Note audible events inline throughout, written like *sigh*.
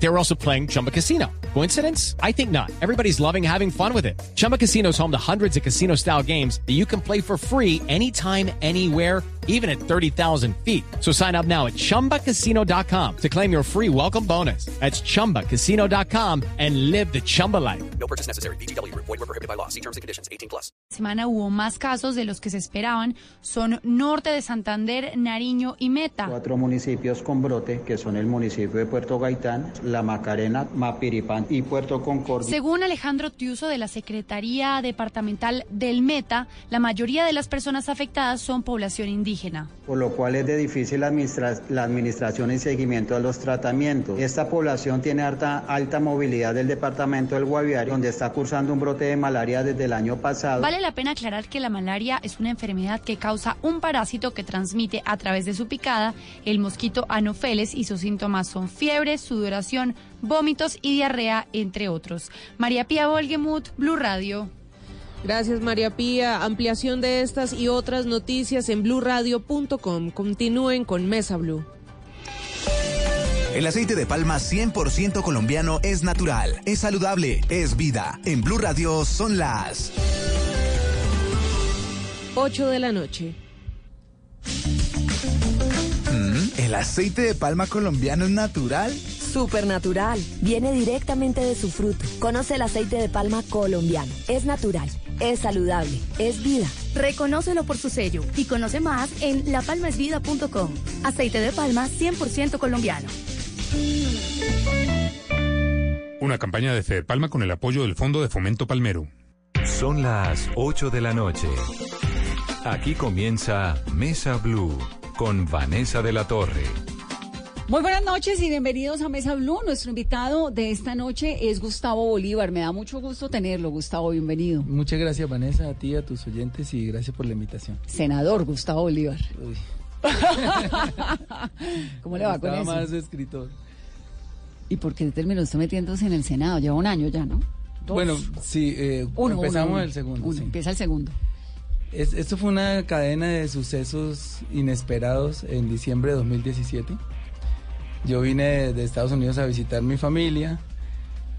They were also playing Chumba Casino. Coincidence? I think not. Everybody's loving having fun with it. Chumba Casino is home to hundreds of casino style games that you can play for free anytime, anywhere, even at 30,000 feet. So sign up now at chumbacasino.com to claim your free welcome bonus. That's chumbacasino.com and live the Chumba life. No purchase necessary. BGW. Void were prohibited by law. See terms and conditions. 18 plus. semana hubo más casos de los que se esperaban. Son norte de Santander, Nariño y Meta. Cuatro municipios con brote, que son el municipio de Puerto Gaitán, La Macarena, Mapiripán y Puerto Concordia. Según Alejandro Tiuso de la Secretaría Departamental del Meta, la mayoría de las personas afectadas son población indígena. por lo cual es de difícil administra- la administración y seguimiento de los tratamientos. Esta población tiene alta, alta movilidad del departamento del Guaviare, donde está cursando un brote de malaria desde el año pasado. Vale la pena aclarar que la malaria es una enfermedad que causa un parásito que transmite a través de su picada el mosquito Anopheles y sus síntomas son fiebre, sudoración, vómitos y diarrea, entre otros. María Pía Volgemuth, Blue Radio. Gracias María Pía. Ampliación de estas y otras noticias en blurradio.com. Continúen con Mesa Blue. El aceite de palma 100% colombiano es natural, es saludable, es vida. En Blue Radio son las 8 de la noche. Mm, ¿El aceite de palma colombiano es natural? Supernatural. Viene directamente de su fruto. Conoce el aceite de palma colombiano. Es natural, es saludable, es vida. Reconócelo por su sello y conoce más en lapalmasvida.com. Aceite de palma 100% colombiano. Una campaña de Fede Palma con el apoyo del Fondo de Fomento Palmero. Son las 8 de la noche. Aquí comienza Mesa Blue con Vanessa de la Torre. Muy buenas noches y bienvenidos a Mesa Blue. Nuestro invitado de esta noche es Gustavo Bolívar. Me da mucho gusto tenerlo, Gustavo. Bienvenido. Muchas gracias, Vanessa, a ti, a tus oyentes y gracias por la invitación. Senador Gustavo Bolívar. Uy. *laughs* ¿Cómo le va con eso? más escritor. ¿Y por qué terminó usted metiéndose en el Senado? Lleva un año ya, ¿no? Dos. Bueno, sí, eh, Uno, empezamos uno, uno. el segundo. Uno, sí. Empieza el segundo. Es- esto fue una cadena de sucesos inesperados en diciembre de 2017. Yo vine de, de Estados Unidos a visitar mi familia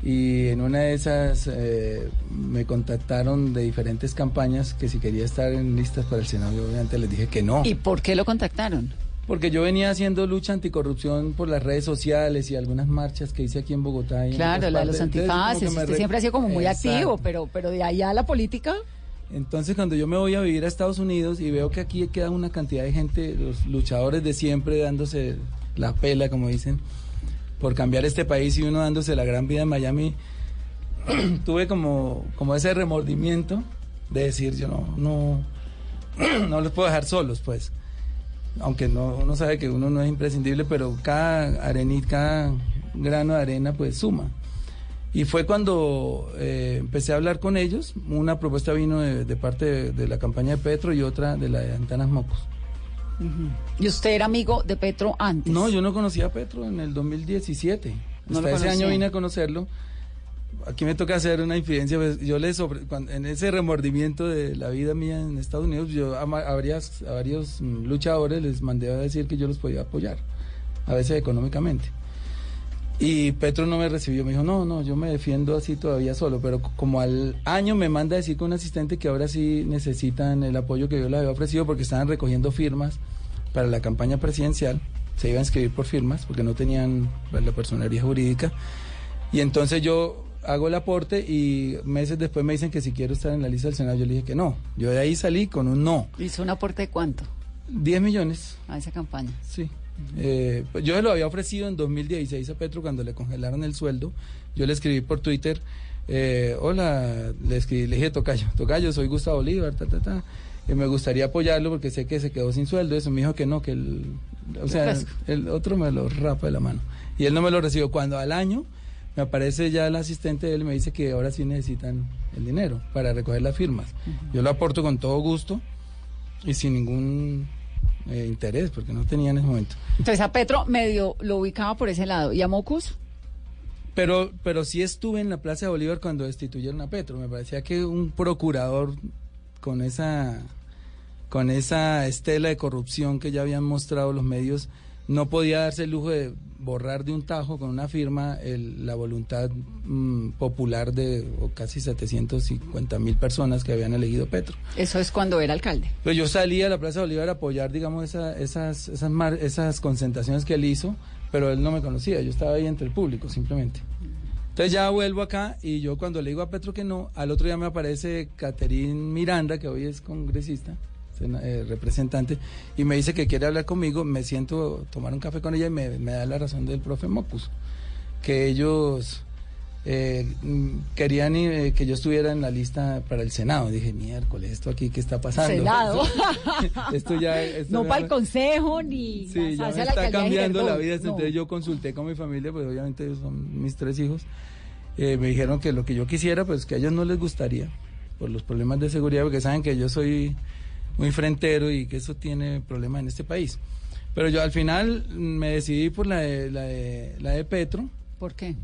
y en una de esas eh, me contactaron de diferentes campañas que si quería estar en listas para el Senado, yo obviamente les dije que no. ¿Y por qué lo contactaron? Porque yo venía haciendo lucha anticorrupción por las redes sociales y algunas marchas que hice aquí en Bogotá. y Claro, la de los. Entonces, antifaces. me Usted re- siempre ha sido como muy Exacto. activo, pero, pero de allá a la política. Entonces cuando yo me voy a vivir a Estados Unidos y veo que aquí queda una cantidad de gente, los luchadores de siempre dándose la pela, como dicen, por cambiar este país y uno dándose la gran vida en Miami, *clears throat* tuve como, como ese remordimiento de decir, yo no, no, *clears throat* no los puedo dejar solos, pues. Aunque no, uno sabe que uno no es imprescindible, pero cada arenita, cada grano de arena, pues suma. Y fue cuando eh, empecé a hablar con ellos. Una propuesta vino de, parte de, de la campaña de Petro y otra de la de Antanas Mocos. Y usted era amigo de Petro antes. No, yo no conocía a Petro en el 2017. No Hasta ese año vine a conocerlo. Aquí me toca hacer una infidencia. pues, yo le sobre, cuando- en ese remordimiento de la vida mía en Estados Unidos, yo a, a varias- a varios mm, luchadores les mandé a decir que yo los podía apoyar, a veces económicamente. Y Petro no me recibió, me dijo, no, no, yo me defiendo así todavía solo, pero como al año me manda a decir con un asistente que ahora sí necesitan el apoyo que yo les había ofrecido porque estaban recogiendo firmas para la campaña presidencial, se iban a inscribir por firmas porque no tenían la personería jurídica. Y entonces yo hago el aporte y meses después me dicen que si quiero estar en la lista del Senado, yo le dije que no. Yo de ahí salí con un no. ¿Hizo un aporte de cuánto 10 millones. a esa campaña? Sí. Eh, yo se lo había ofrecido en 2016 a Petro cuando le congelaron el sueldo. Yo le escribí por Twitter, eh, hola, le escribí, le dije Tocayo, Tocayo, soy Gustavo Bolívar, ta, ta, ta. Y me gustaría apoyarlo porque sé que se quedó sin sueldo. Eso me dijo que no, que el, o sea, el otro me lo rapa de la mano. Y él no me lo recibió. Cuando al año me aparece ya el asistente de él y me dice que ahora sí necesitan el dinero para recoger las firmas. Yo lo aporto con todo gusto y sin ningún eh, interés, porque no tenía en ese momento. Entonces a Petro medio lo ubicaba por ese lado. ¿Y a Mocus? Pero, pero sí estuve en la Plaza de Bolívar cuando destituyeron a Petro. Me parecía que un procurador con esa, con esa estela de corrupción que ya habían mostrado los medios no podía darse el lujo de borrar de un tajo con una firma el- la voluntad mm, popular de o casi 750 mil personas que habían elegido Petro. Eso es cuando era alcalde. Pues yo salí a la Plaza Bolívar a apoyar, digamos, esa- esas, esas, mar- esas concentraciones que él hizo, pero él no me conocía, yo estaba ahí entre el público, simplemente. Entonces ya vuelvo acá y yo cuando le digo a Petro que no, al otro día me aparece Caterín Miranda, que hoy es congresista, eh, representante, y me dice que quiere hablar conmigo, me siento tomar un café con ella y me, me da la razón del profe Mocus, que ellos eh, querían eh, que yo estuviera en la lista para el Senado. Dije, miércoles, esto aquí, ¿qué está pasando? Senado. *laughs* esto ya... esto no para el consejo ni Sí, ya me la está cambiando la vida. No. Entonces yo consulté con mi familia, pues obviamente ellos son mis tres hijos. Eh, me dijeron que lo que yo quisiera, pues que a ellos no les gustaría, por los problemas de seguridad, porque saben que yo soy muy frentero y que eso tiene problemas en este país. Pero yo al final me decidí por la de, la de, la de Petro. ¿Por qué?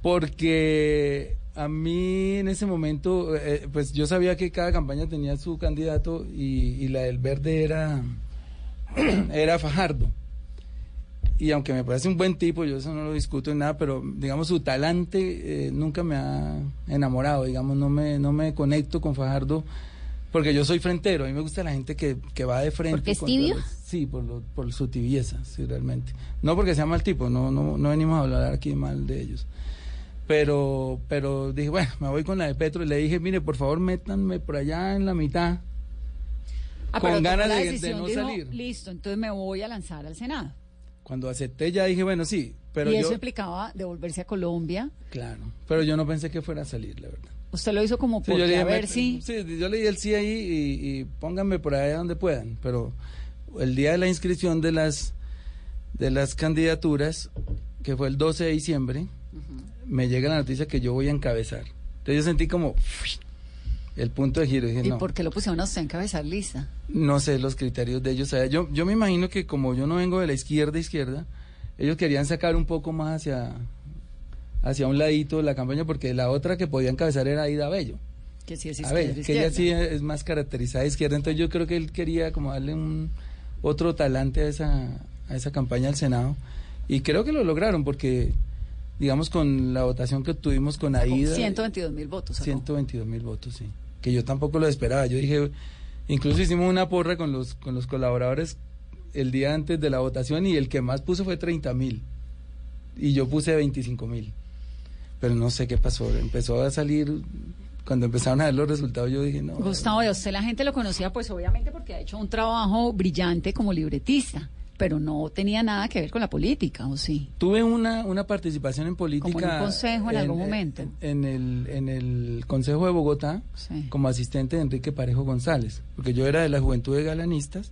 Porque a mí en ese momento, eh, pues yo sabía que cada campaña tenía su candidato y, y la del verde era, *clears throat* era Fajardo. Y aunque me parece un buen tipo, yo eso no lo discuto en nada, pero digamos su talante eh, nunca me ha enamorado, digamos, no me, no me conecto con Fajardo porque yo soy frentero, a mí me gusta la gente que, que va de frente. ¿Porque es tibio? los- sí, por, lo- por su tibieza, sí, realmente. No porque sea mal tipo, no, no, no venimos a hablar aquí mal de ellos. Pero, pero dije, bueno, me voy con la de Petro y le dije, mire, por favor, métanme por allá en la mitad. Ah, con ganas la de- no dijo, salir. Listo, entonces me voy a lanzar al Senado. Cuando acepté ya dije, bueno, sí, pero y yo... eso implicaba devolverse a Colombia. Claro, pero yo no pensé que fuera a salir, la verdad. Usted lo hizo como Sí, le dije, a ver "Met- si... sí, yo le di el sí ahí y, y pónganme por allá donde puedan, pero el día de la inscripción de las de las candidaturas, que fue el 12 de diciembre, me llega la noticia que yo voy a encabezar. Entonces yo sentí como el punto de giro. Dije, ¿Y no, por qué lo pusieron a usted encabezar lista? no sé los criterios de ellos. O sea, yo, yo me imagino que como yo no vengo de la izquierda izquierda, ellos querían sacar un poco más hacia, hacia un ladito la campaña, porque la otra que podía encabezar era Aida Bello. Que sí es izquierda, ver, que ella sí izquierda. es más caracterizada de izquierda, entonces yo creo que él quería como darle un otro talante a esa, a esa campaña al Senado y creo que lo lograron porque digamos con la votación que tuvimos con Aida 122 mil votos. sacó. 122 mil votos, sí, que yo tampoco lo esperaba, yo dije, incluso hicimos una porra con los con los colaboradores el día antes de la votación y el que más puso fue 30 mil y yo puse 25 mil, pero no sé qué pasó, empezó a salir cuando empezaron a ver los resultados yo dije no Gustavo, a usted la gente lo conocía pues obviamente porque ha hecho un trabajo brillante como libretista, pero no tenía nada que ver con la política, ¿o sí? Tuve una, una participación en política. Como en un consejo en algún momento. En, el, en el Consejo de Bogotá, Sí. como asistente de Enrique Parejo González, porque yo era de la Juventud de Galanistas.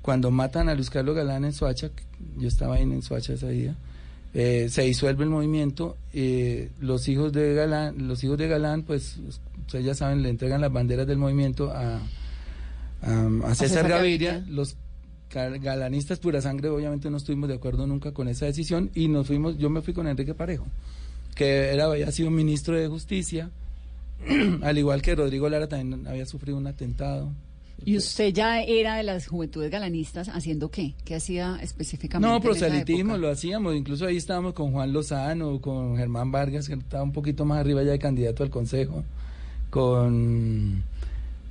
Cuando matan a Luis Carlos Galán en Soacha, yo estaba ahí en Soacha ese día, eh, se disuelve el movimiento. eh, los hijos de Galán, los hijos de Galán, pues ustedes ya saben, le entregan las banderas del movimiento a, a, a César, César Gaviria. Gaviria. Los gal- galanistas pura sangre, obviamente no estuvimos de acuerdo nunca con esa decisión y nos fuimos, yo me fui con Enrique Parejo, que era, había sido ministro de Justicia, *clears throat* al igual que Rodrigo Lara también había sufrido un atentado. ¿Y usted ya era de las juventudes galanistas haciendo qué? ¿Qué hacía específicamente? No, proselitismo lo hacíamos, incluso ahí estábamos con Juan Lozano, con Germán Vargas, que estaba un poquito más arriba ya de candidato al Consejo, con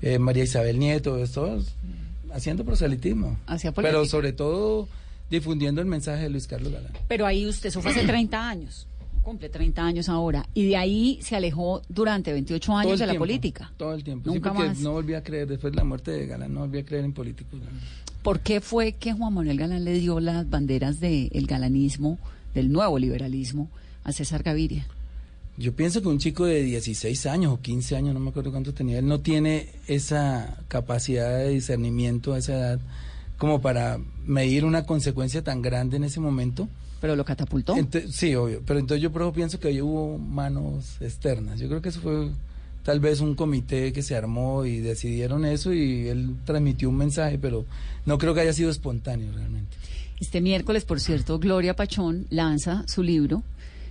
eh, María Isabel Nieto, todos haciendo proselitismo. Hacía Pero sobre todo difundiendo el mensaje de Luis Carlos Galán. Pero ahí usted, eso fue hace 30 años, cumple 30 años ahora, y de ahí se alejó durante 28 Todo años de la política. Todo el tiempo. Nunca sí, más. no volví a creer, después de la muerte de Galán, no volví a creer en políticos. ¿Por qué fue que Juan Manuel Galán le dio las banderas del galanismo, del nuevo liberalismo, a César Gaviria? Yo pienso que un chico de 16 años o 15 años, no me acuerdo cuánto tenía, él no tiene esa capacidad de discernimiento a esa edad como para medir una consecuencia tan grande en ese momento. Pero lo catapultó. Ente- sí, obvio. Pero entonces yo por eso pienso que ahí hubo manos externas. Yo creo que eso fue tal vez un comité que se armó y decidieron eso y él transmitió un mensaje, pero no creo que haya sido espontáneo realmente. Este miércoles, por cierto, Gloria Pachón lanza su libro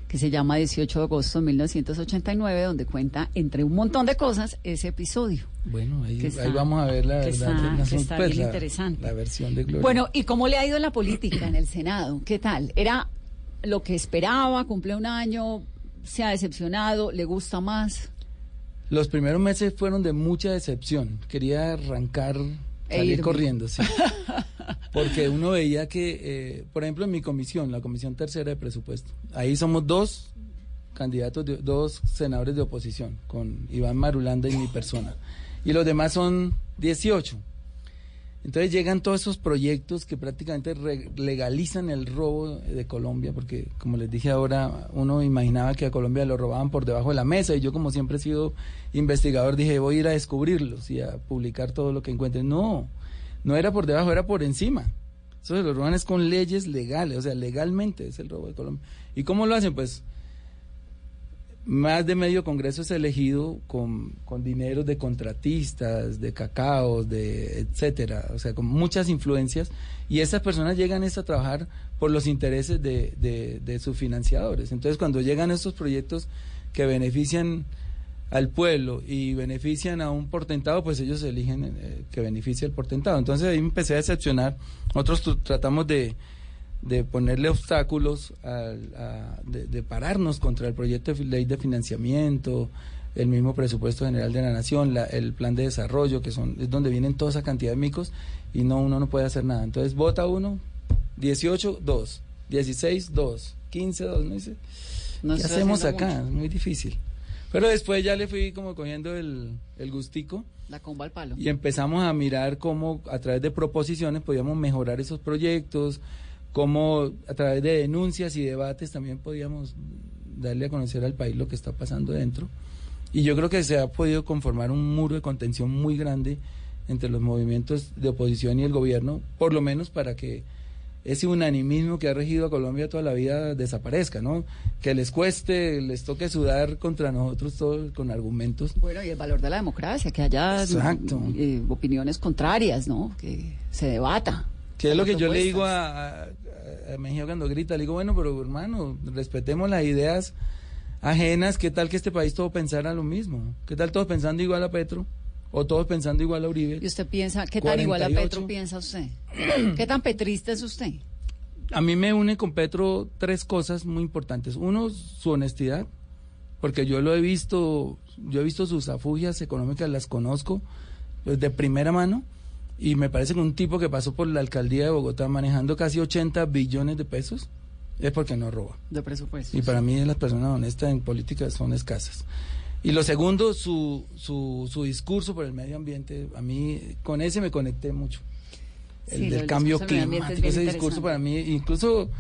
que se llama 18 de agosto de 1989, donde cuenta, entre un montón de cosas, ese episodio. Bueno, ahí, Que está- ahí vamos a ver la verdad. está- que está pues, bien la- interesante. La versión de Gloria. Bueno, ¿y cómo le ha ido en la política, en el Senado? ¿Qué tal? ¿Era lo que esperaba? ¿Cumple un año? ¿Se ha decepcionado? ¿Le gusta más? Los primeros meses fueron de mucha decepción. Quería arrancar, E salir irme. corriendo, sí. *laughs* Porque uno veía que, eh, por ejemplo, en mi comisión, la comisión tercera de presupuesto, ahí somos dos candidatos, de- dos senadores de oposición, con Iván Marulanda y mi persona. Y los demás son 18. Entonces llegan todos esos proyectos que prácticamente legalizan el robo de Colombia, porque como les dije ahora, uno imaginaba que a Colombia lo robaban por debajo de la mesa y yo como siempre he sido investigador dije voy a ir a descubrirlos y a publicar todo lo que encuentre. No, no era por debajo, era por encima. Eso se lo roban con leyes legales, o sea, legalmente es el robo de Colombia. ¿Y cómo lo hacen? Pues más de medio Congreso es elegido con, con dinero de contratistas, de cacaos, de etcétera, o sea, con muchas influencias, y esas personas llegan es a trabajar por los intereses de, de, de sus financiadores. Entonces, cuando llegan estos proyectos que benefician al pueblo y benefician a un portentado, pues ellos eligen eh, que beneficie al portentado. Entonces ahí empecé a decepcionar. Nosotros tratamos de, de ponerle obstáculos, al- a- de, de pararnos contra el proyecto de ley de financiamiento, el mismo presupuesto general de la nación, la- el plan de desarrollo, que son es donde vienen toda esa cantidad de micos y no uno no puede hacer nada. Entonces vota uno, 18, 2, 16, 2, 15, 2, no dice. No ¿Qué hacemos acá? mucho. Es muy difícil. Pero después ya le fui como cogiendo el, el gustico La comba al palo. y empezamos a mirar cómo a través de proposiciones podíamos mejorar esos proyectos, cómo a través de denuncias y debates también podíamos darle a conocer al país lo que está pasando dentro. Y yo creo que se ha podido conformar un muro de contención muy grande entre los movimientos de oposición y el gobierno, por lo menos para que ese unanimismo que ha regido a Colombia toda la vida desaparezca, ¿no? Que les cueste, les toque sudar contra nosotros todos con argumentos. Bueno, y el valor de la democracia, que haya eh, opiniones contrarias, ¿no? Que se debata. Que es lo que yo le digo a, a, a Mejía cuando grita, le digo, bueno, pero hermano, respetemos las ideas ajenas, ¿qué tal que este país todo pensara lo mismo? ¿Qué tal todos pensando igual a Petro? ¿O todos pensando igual a Uribe? ¿Y usted piensa, qué tan igual a 48. Petro piensa usted? ¿Qué tan petrista es usted? A mí me une con Petro tres cosas muy importantes. Uno, su honestidad, porque yo lo he visto, yo he visto sus afugias económicas, las conozco pues, de primera mano, y me parece que un tipo que pasó por la alcaldía de Bogotá manejando casi 80 billones de pesos es porque no roba. De presupuesto. Y para mí las personas honestas en política son escasas. Y lo segundo, su, su, su discurso por el medio ambiente, a mí con ese me conecté mucho. El Sí, del cambio climático, ese discurso para mí, incluso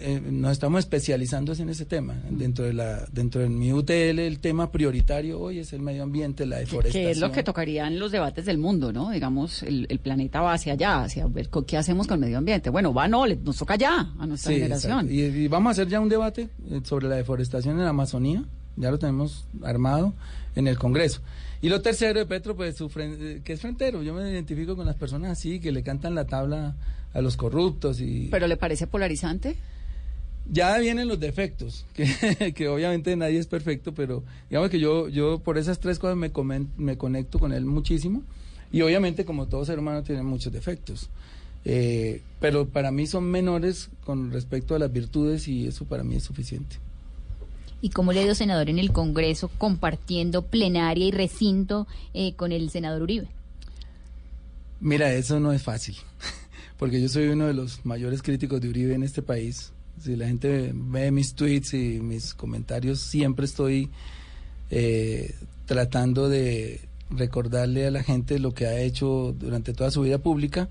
eh, nos estamos especializando en ese tema. Dentro de la dentro de mi UTL el tema prioritario hoy es el medio ambiente, la deforestación. Que es lo que tocaría en los debates del mundo, ¿no? Digamos, el, el planeta va hacia allá, hacia ver qué hacemos con el medio ambiente. Bueno, va, no, le- nos toca ya a nuestra Sí, generación. Y, y vamos a hacer ya un debate eh, sobre la deforestación en la Amazonía. Ya lo tenemos armado en el Congreso. Y lo tercero de Petro, pues, su eh, que es frentero. Yo me identifico con las personas así, que le cantan la tabla a los corruptos y... ¿Pero le parece polarizante? Ya vienen los defectos, *laughs* que, que obviamente nadie es perfecto, pero digamos que yo, yo por esas tres cosas me, comen- me conecto con él muchísimo. Y obviamente, como todo ser humano, tiene muchos defectos. Eh, pero para mí son menores con respecto a las virtudes y eso para mí es suficiente. ¿Y cómo le ha ido senador en el Congreso compartiendo plenaria y recinto eh, con el senador Uribe? Mira, eso no es fácil, *laughs* porque yo soy uno de los mayores críticos de Uribe en este país. Si la gente ve mis tweets y mis comentarios, siempre estoy eh, tratando de recordarle a la gente lo que ha hecho durante toda su vida pública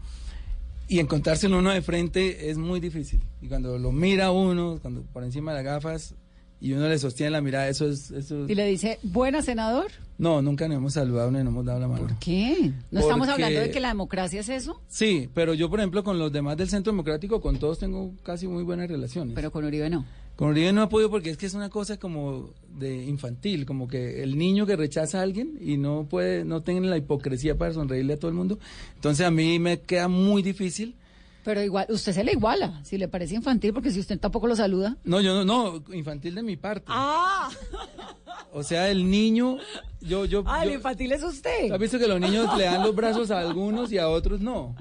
y encontrárselo uno de frente es muy difícil. Y cuando lo mira uno, cuando por encima de las gafas y uno le sostiene la mirada, eso es... Eso... Y le dice, buena senador. No, nunca nos hemos saludado ni nos hemos dado la mano. ¿Por qué? ¿No estamos hablando de que la democracia es eso? Sí, pero yo, por ejemplo, con los demás del Centro Democrático, con todos tengo casi muy buenas relaciones. Pero con Uribe no. Con Uribe no he podido porque es que es una cosa como de infantil, como que el niño que rechaza a alguien y no puede, no tiene la hipocresía para sonreírle a todo el mundo. Entonces a mí me queda muy difícil Pero igual, usted se le iguala, si le parece infantil, porque si usted tampoco lo saluda. No, yo no, no, infantil de mi parte. ¡Ah! O sea, el niño, yo, yo. Ah, el yo- infantil es usted. ¿Has visto que los niños le dan los brazos a algunos y a otros no?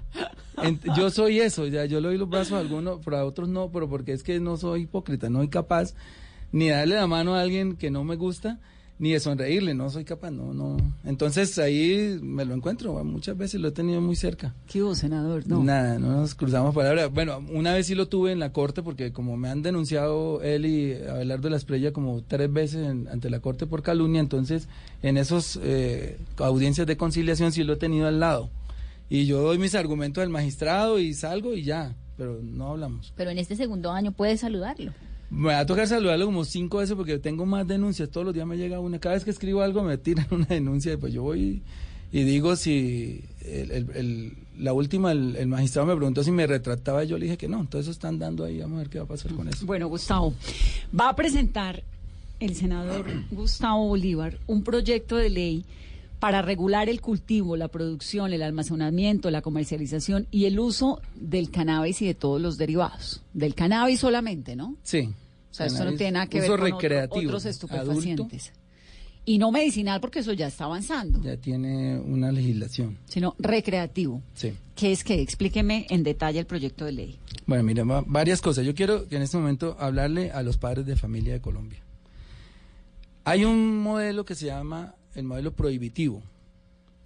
Ent- yo soy eso, ya yo le doy los brazos a algunos, pero a otros no, pero porque es que no soy hipócrita, no soy capaz ni darle la mano a alguien que no me gusta, ni de sonreírle, no soy capaz, no, no. Entonces ahí me lo encuentro, muchas veces lo he tenido muy cerca. ¿Qué hubo, senador? No. Nada, no nos cruzamos palabras. Bueno, una vez sí lo tuve en la corte porque como me han denunciado él y Abelardo de la Esprella como tres veces en- ante la corte por calumnia, entonces en esos eh, audiencias de conciliación sí lo he tenido al lado. Y yo doy mis argumentos al magistrado y salgo y ya, pero no hablamos. Pero en este segundo año puede saludarlo. Me va a tocar saludarlo como cinco veces porque tengo más denuncias. Todos los días me llega una. Cada vez que escribo algo me tiran *laughs* una denuncia y pues yo voy y digo si el- el- el- la última, el, magistrado me preguntó si me retrataba, yo le dije que no. Entonces eso están dando ahí, vamos a ver qué va a pasar con eso. Bueno, Gustavo, va a presentar el senador *clears throat* Gustavo Bolívar un proyecto de ley para regular el cultivo, la producción, el almacenamiento, la comercialización y el uso del cannabis y de todos los derivados. Del cannabis solamente, ¿no? Sí. O sea, esto no tiene nada que ver con recreativo, otros adulto. estupefacientes. Y no medicinal porque eso ya está avanzando, Ya tiene una legislación. sino recreativo. Sí. ¿Qué es que? Explíqueme en detalle el proyecto de ley. Bueno, mira, va- varias cosas. Yo quiero que en este momento hablarle a los padres de familia de Colombia. Hay un modelo que se llama el modelo prohibitivo.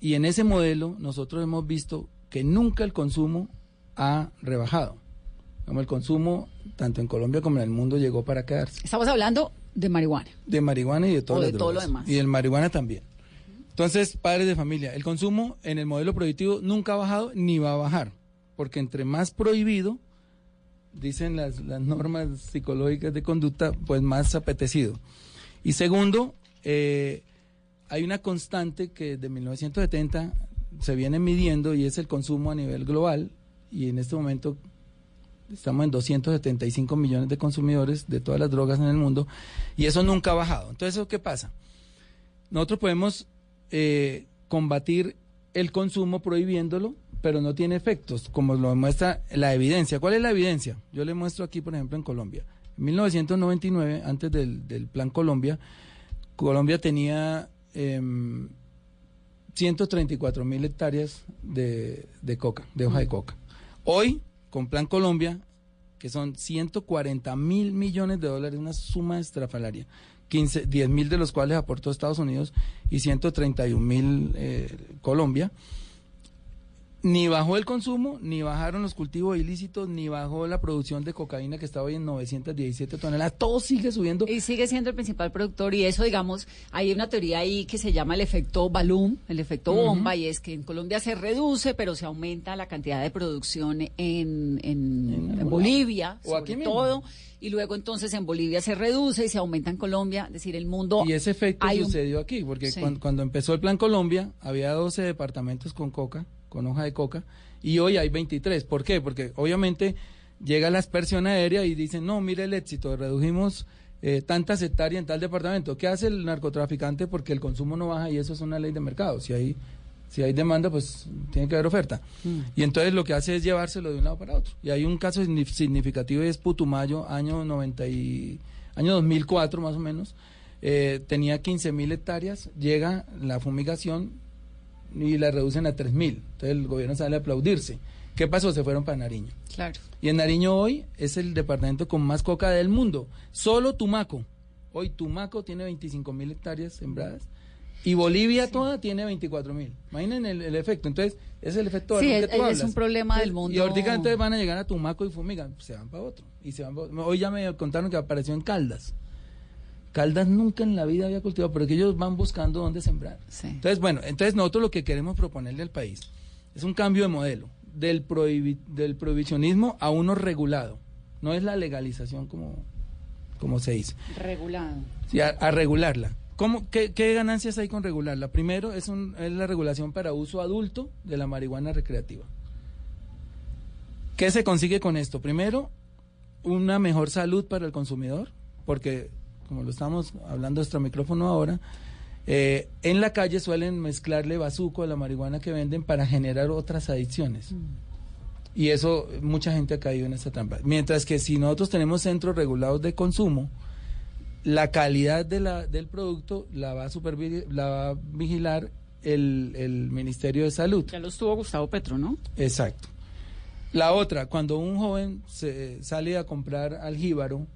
Y en ese modelo nosotros hemos visto que nunca el consumo ha rebajado. El consumo, tanto en Colombia como en el mundo, llegó para quedarse. Estamos hablando de marihuana. De marihuana y de todo lo demás. Y del marihuana también. Entonces, padres de familia, el consumo en el modelo prohibitivo nunca ha bajado ni va a bajar. Porque entre más prohibido, dicen las, las normas psicológicas de conducta, pues más apetecido. Y segundo, eh, hay una constante que desde 1970 se viene midiendo y es el consumo a nivel global. Y en este momento estamos en 275 millones de consumidores de todas las drogas en el mundo y eso nunca ha bajado. Entonces, ¿eso qué pasa? Nosotros podemos eh, combatir el consumo prohibiéndolo, pero no tiene efectos, como lo demuestra la evidencia. ¿Cuál es la evidencia? Yo le muestro aquí, por ejemplo, en Colombia. En 1999, antes del, Plan Colombia, Colombia tenía em, 134 mil hectáreas de coca, de hoja de coca. Hoy, con Plan Colombia, que son 140 mil millones de dólares, una suma estrafalaria. 15, 10 mil de los cuales aportó Estados Unidos y 131 mil eh, Colombia. Ni bajó el consumo, ni bajaron los cultivos ilícitos, ni bajó la producción de cocaína que está hoy en 917 toneladas. Todo sigue subiendo. Y sigue siendo el principal productor y eso, digamos, hay una teoría ahí que se llama el efecto balloon, el efecto bomba, y es que en Colombia se reduce, pero se aumenta la cantidad de producción en, en, en Bolivia, O aquí sobre mismo. todo, y luego entonces en Bolivia se reduce y se aumenta en Colombia, es decir, el mundo... Y ese efecto un- sucedió aquí, porque Sí. cuando, empezó el Plan Colombia había 12 departamentos con coca, con hoja de coca, y hoy hay 23. ¿Por qué? Porque obviamente llega la aspersión aérea y dicen, no, mire el éxito, redujimos eh, tantas hectáreas en tal departamento. ¿Qué hace el narcotraficante? Porque el consumo no baja y eso es una ley de mercado. Si hay, si hay demanda, pues tiene que haber oferta. Y entonces lo que hace es llevárselo de un lado para otro. Y hay un caso signif- significativo y es Putumayo, año 90 y, año 2004 más o menos. Eh, tenía 15 mil hectáreas, llega la fumigación y la reducen a 3 mil. Entonces el gobierno sale a aplaudirse. ¿Qué pasó? Se fueron para Nariño. Claro. Y en Nariño hoy es el departamento con más coca del mundo. Solo Tumaco. Hoy Tumaco tiene 25 mil hectáreas sembradas. Y Bolivia toda tiene 24 mil. Imaginen el, el efecto. Entonces, es el efecto Sí, balón es- que tú es hablas. un problema del mundo. Y ahorita entonces van a llegar a Tumaco y fumigan. Se van para otro. Y se van pa' otro. Hoy ya me contaron que apareció en Caldas. Caldas nunca en la vida había cultivado, pero que ellos van buscando dónde sembrar. Entonces, bueno, entonces nosotros lo que queremos proponerle al país es un cambio de modelo, del, prohibi- del prohibicionismo a uno regulado. No es la legalización como, como se dice. Regulado. Sí, a, a regularla. ¿Cómo, qué, qué ganancias hay con regularla? Primero, es, un- es la regulación para uso adulto de la marihuana recreativa. ¿Qué se consigue con esto? Primero, una mejor salud para el consumidor, porque, como lo estamos hablando nuestro micrófono ahora, eh, en la calle suelen mezclarle bazuco a la marihuana que venden para generar otras adicciones. Y eso, mucha gente ha caído en esta trampa. Mientras que si nosotros tenemos centros regulados de consumo, la calidad de la, del producto la va a, la va a vigilar el, el Ministerio de Salud. Ya lo estuvo Gustavo Petro, ¿no? Exacto. La otra, cuando un joven se sale a comprar al jíbaro,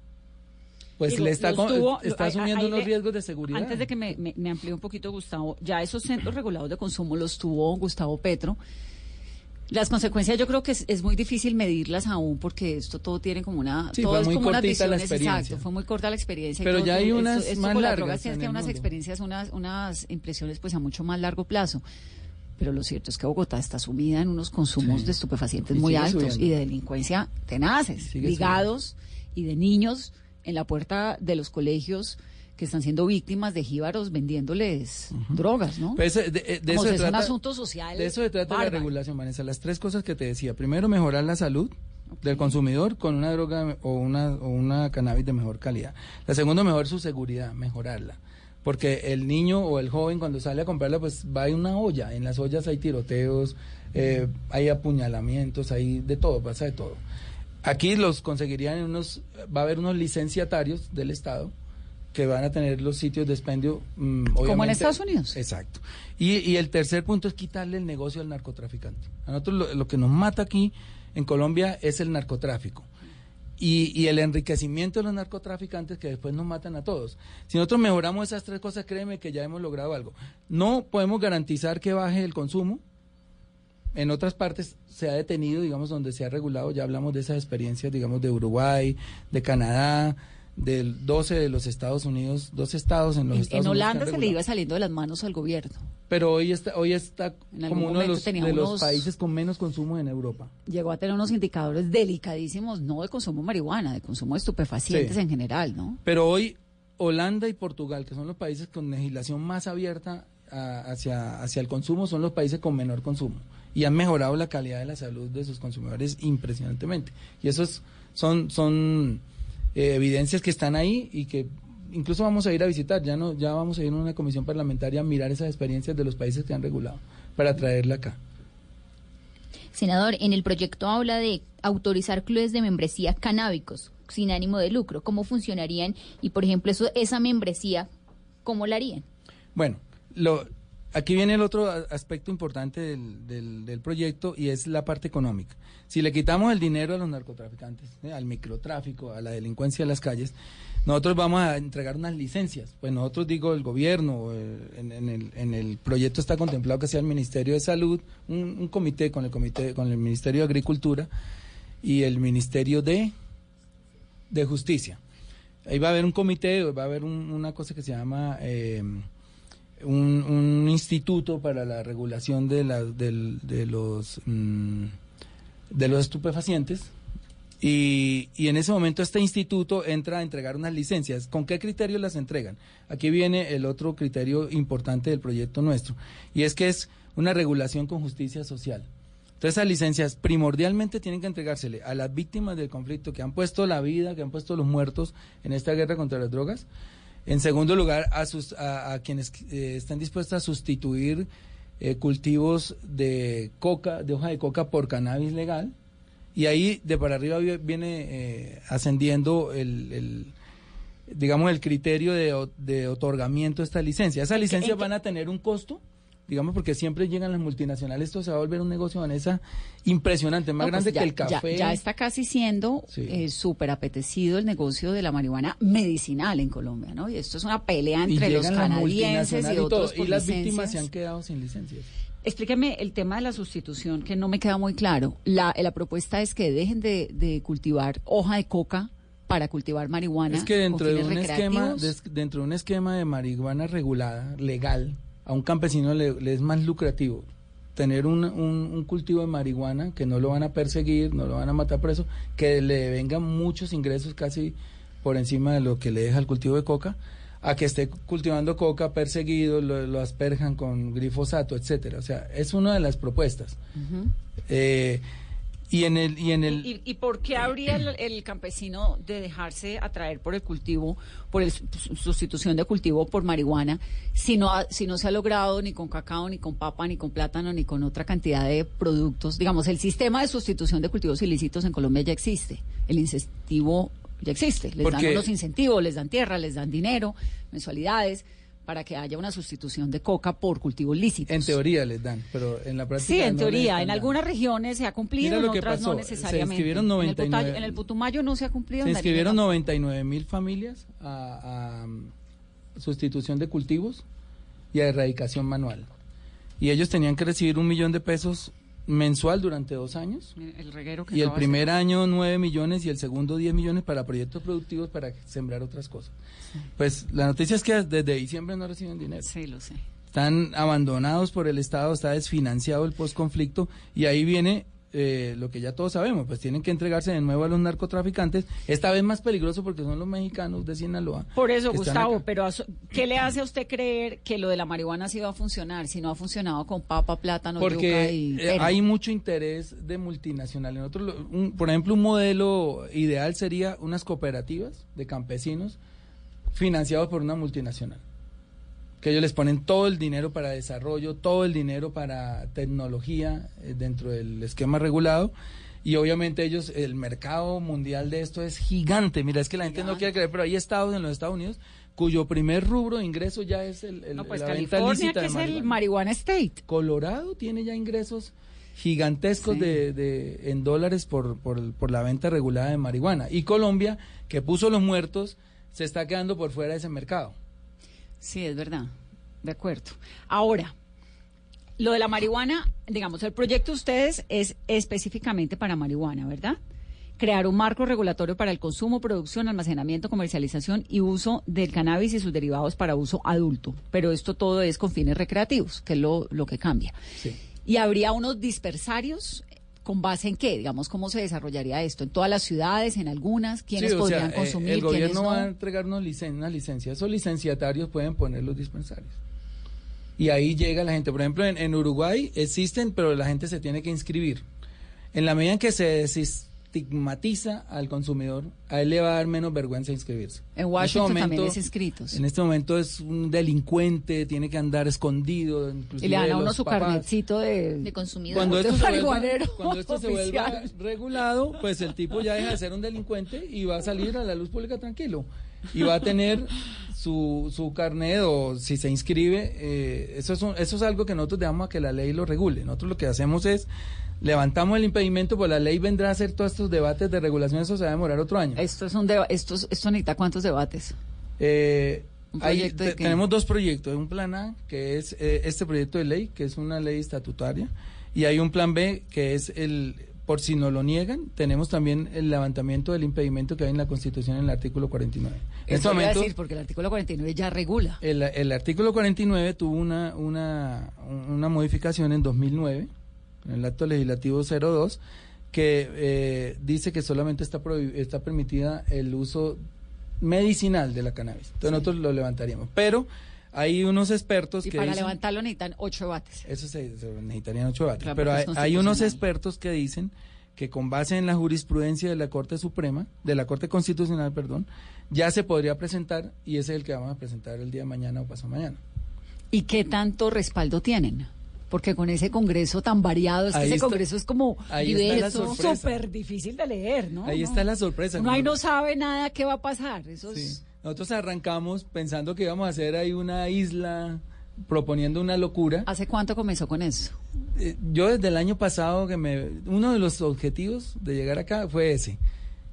pues Digo, le está, tuvo- está asumiendo unos le- riesgos de seguridad. Antes de que me, me, me amplíe un poquito, Gustavo, ya esos centros regulados de consumo los tuvo Gustavo Petro. Las consecuencias yo creo que es, es muy difícil medirlas aún porque esto todo tiene como una... Sí, todo fue es muy como unas la visiones, experiencia. Exacto, fue muy corta la experiencia. y Pero ya hay unas esto, esto más largas que unas mundo. experiencias, unas, unas impresiones pues a mucho más largo plazo. Pero lo cierto es que Bogotá está sumida en unos consumos Sí. de estupefacientes Y muy altos subiendo. y de delincuencia tenaces, ligados y de niños en la puerta de los colegios que están siendo víctimas de jíbaros vendiéndoles drogas, ¿no? Pues, eh, de, eh, de Como eso se es un trata- asunto social De eso se trata la regulación, Vanessa. Las tres cosas que te decía. Primero, mejorar la salud del consumidor con una droga o una, o una cannabis de mejor calidad. La segunda, mejorar su seguridad, mejorarla. Porque el niño o el joven cuando sale a comprarla, pues va a una olla. En las ollas hay tiroteos, eh, hay apuñalamientos, hay de todo, pasa de todo. Aquí los conseguirían en unos, va a haber unos licenciatarios del Estado que van a tener los sitios de expendio. mm, Como en Estados Unidos. Exacto. Y, y el tercer punto es quitarle el negocio al narcotraficante. A nosotros lo, lo que nos mata aquí en Colombia es el narcotráfico. Y, y el enriquecimiento de los narcotraficantes que después nos matan a todos. Si nosotros mejoramos esas tres cosas, créeme que ya hemos logrado algo. No podemos garantizar que baje el consumo. En otras partes se ha detenido, digamos, donde se ha regulado. Ya hablamos de esas experiencias, digamos, de Uruguay, de Canadá, del 12 de los Estados Unidos, dos estados en los En, Estados en Unidos. han Holanda se le iba saliendo de las manos al gobierno. Pero hoy está, hoy está En como uno de los, países con menos consumo en Europa. Llegó a tener unos indicadores delicadísimos, no de consumo de marihuana, de consumo de estupefacientes Sí. en general, ¿no? Pero hoy Holanda y Portugal, que son los países con legislación más abierta a- hacia, hacia el consumo, son los países con menor consumo. Y han mejorado la calidad de la salud de sus consumidores impresionantemente. Y esos son, son eh, evidencias que están ahí y que incluso vamos a ir a visitar. Ya, no, ya vamos a ir a una comisión parlamentaria a mirar esas experiencias de los países que han regulado para traerla acá. Senador, en el proyecto habla de autorizar clubes de membresía canábicos sin ánimo de lucro. ¿Cómo funcionarían? Y, por ejemplo, eso, esa membresía, ¿cómo la harían? Bueno, lo, aquí viene el otro aspecto importante del, del- del proyecto y es la parte económica. Si le quitamos el dinero a los narcotraficantes, ¿eh? al microtráfico, a la delincuencia de las calles, nosotros vamos a entregar unas licencias. Pues nosotros digo el gobierno, eh, en, el, en el proyecto está contemplado que sea el Ministerio de Salud, un, un comité con el comité con el Ministerio de Agricultura y el Ministerio de de Justicia. Ahí va a haber un comité, va a haber un- una cosa que se llama eh, un, instituto para la regulación de, la, de los mm, de los estupefacientes y, y en ese momento este instituto entra a entregar unas licencias. ¿Con qué criterio las entregan? Aquí viene el otro criterio importante del proyecto nuestro y es que es una regulación con justicia social. Entonces esas licencias primordialmente tienen que entregársele a las víctimas del conflicto que han puesto la vida, que han puesto los muertos en esta guerra contra las drogas. En segundo lugar, a, sus, a, a quienes eh, están dispuestos a sustituir eh, cultivos de coca, de hoja de coca por cannabis legal. Y ahí de para arriba vi- viene eh, ascendiendo el, el, digamos, el criterio de, de otorgamiento de esta licencia. Esas licencias van a tener un costo, digamos, porque siempre llegan las multinacionales, esto se va a volver un negocio, Vanessa, impresionante, más No, pues grande ya- que el café. Ya, está casi siendo Sí. eh, súper apetecido el negocio de la marihuana medicinal en Colombia, ¿no? Y esto es una pelea entre los canadienses y y otros y las víctimas se han quedado sin licencias. Explíqueme el tema de la sustitución, que no me queda muy claro. La, la propuesta es que dejen de, de cultivar hoja de coca para cultivar marihuana. Es que dentro de un esquema, dentro de un esquema de marihuana regulada, legal, a un campesino le, le es más lucrativo tener un, un- un cultivo de marihuana que no lo van a perseguir, no lo van a matar preso, que le vengan muchos ingresos casi por encima de lo que le deja el cultivo de coca, a que esté cultivando coca perseguido, lo, lo asperjan con glifosato, etcétera. O sea, es una de las propuestas. Eh, Y en el y en el ¿Y, y por qué habría el, el campesino de dejarse atraer por el cultivo, por el su- sustitución de cultivo por marihuana, si no, ha- si no se ha logrado ni con cacao, ni con papa, ni con plátano, ni con otra cantidad de productos? Digamos, el sistema de sustitución de cultivos ilícitos en Colombia ya existe. El incentivo ya existe. Les dan unos incentivos, les dan tierra, les dan dinero, mensualidades, para que haya una sustitución de coca por cultivos lícitos. en teoría les dan, pero en la práctica Sí, en no teoría. En algunas regiones se ha cumplido, Mira en otras pasó. no Se necesariamente. inscribieron En el 99 Putumayo- En el, Putumayo no se ha cumplido. Se inscribieron tampoco. 99 mil familias a, a, um, sustitución de cultivos y a erradicación manual. Y ellos tenían que recibir un millón de pesos mensual durante dos años. El reguero que Y el primer año 9 millones y el segundo 10 millones para proyectos productivos para sembrar otras cosas. Pues la noticia es que desde diciembre no reciben dinero. Sí, lo sé. Están abandonados por el Estado, está desfinanciado el postconflicto y ahí viene eh, lo que ya todos sabemos, pues tienen que entregarse de nuevo a los narcotraficantes, esta vez más peligroso porque son los mexicanos de Sinaloa. Por eso, Gustavo, pero ¿qué le hace a usted creer que lo de la marihuana sí va a funcionar si no ha funcionado con papa, plátano, yuca Porque y eh, hay mucho interés de multinacionales. Nosotros, lo- un- por ejemplo, un modelo ideal sería unas cooperativas de campesinos financiados por una multinacional. Que ellos les ponen todo el dinero para desarrollo, todo el dinero para tecnología eh, dentro del esquema regulado. Y obviamente ellos, el mercado mundial de esto es gigante. Mira, es que la gente no quiere creer, pero hay estados en los Estados Unidos cuyo primer rubro de ingreso ya es el, el- No, pues la California, que de es el marihuana. marihuana state. Colorado tiene ya ingresos gigantescos Sí. de, de- en dólares por, por, por la venta regulada de marihuana. Y Colombia, que puso los muertos, se está quedando por fuera de ese mercado. Sí, es verdad. De acuerdo. Ahora, lo de la marihuana, digamos, el proyecto de ustedes es específicamente para marihuana, ¿verdad? Crear un marco regulatorio para el consumo, producción, almacenamiento, comercialización y uso del cannabis y sus derivados para uso adulto. Pero esto todo es con fines recreativos, que es lo, lo que cambia. Sí. Y habría unos dispersarios con base en qué, digamos, cómo se desarrollaría esto, en todas las ciudades, en algunas, quiénes Sí, o podrían eh, consumir, el gobierno no. va a entregarnos licen una licencia. Esos licenciatarios pueden poner los dispensarios. Y ahí llega la gente. Por ejemplo, en, en Uruguay existen, pero la gente se tiene que inscribir. En la medida en que se estigmatiza al consumidor, a él le va a dar menos vergüenza inscribirse. En Washington este también momento- es inscritos. En este momento es un delincuente, tiene que andar escondido. inclusive Y le dan a uno su papás. carnetcito de, de consumidor. Cuando de esto, se vuelva, cuando esto se vuelva regulado, pues el tipo ya deja de ser un delincuente y va a salir a la luz pública tranquilo. Y va a tener su, su carnet o si se inscribe. eh, eso, es un- eso es algo que nosotros dejamos a que la ley lo regule. Nosotros lo que hacemos es levantamos el impedimento, pues la ley vendrá a hacer todos estos debates de regulación. Eso se va a demorar otro año. Esto es un deba- esto, es- esto necesita cuántos debates. Eh, tenemos dos proyectos, un plan A, que es eh, este proyecto de ley, que es una ley estatutaria, y hay un plan B, que es el, por si no lo niegan, tenemos también el levantamiento del impedimento que hay en la Constitución en el artículo 49. En este a decir, porque el artículo 49 ya regula. el, el artículo 49 tuvo una, una, una modificación en 2009, en el acto legislativo 02, que eh, dice que solamente está, está permitida el uso medicinal de la cannabis. Entonces nosotros lo levantaríamos. Pero hay unos expertos Y que para dicen- levantarlo necesitan ocho debates. eso se, se necesitarían ocho debates. Claro, pero hay, unos expertos que dicen que con base en la jurisprudencia de la Corte Suprema, de la Corte Constitucional, perdón, ya se podría presentar y ese es el que vamos a presentar el día de mañana o pasado mañana. ¿Y qué tanto respaldo tienen? Porque con ese congreso tan variado, es que ese está- congreso es como diverso, súper difícil de leer, ¿no? Ahí No. está la sorpresa. Uno ahí no sabe nada qué va a pasar. Eso Sí. es... Nosotros arrancamos pensando que íbamos a hacer ahí una isla proponiendo una locura. ¿Hace cuánto comenzó con eso? Eh, yo desde el año pasado que me uno de los objetivos de llegar acá fue ese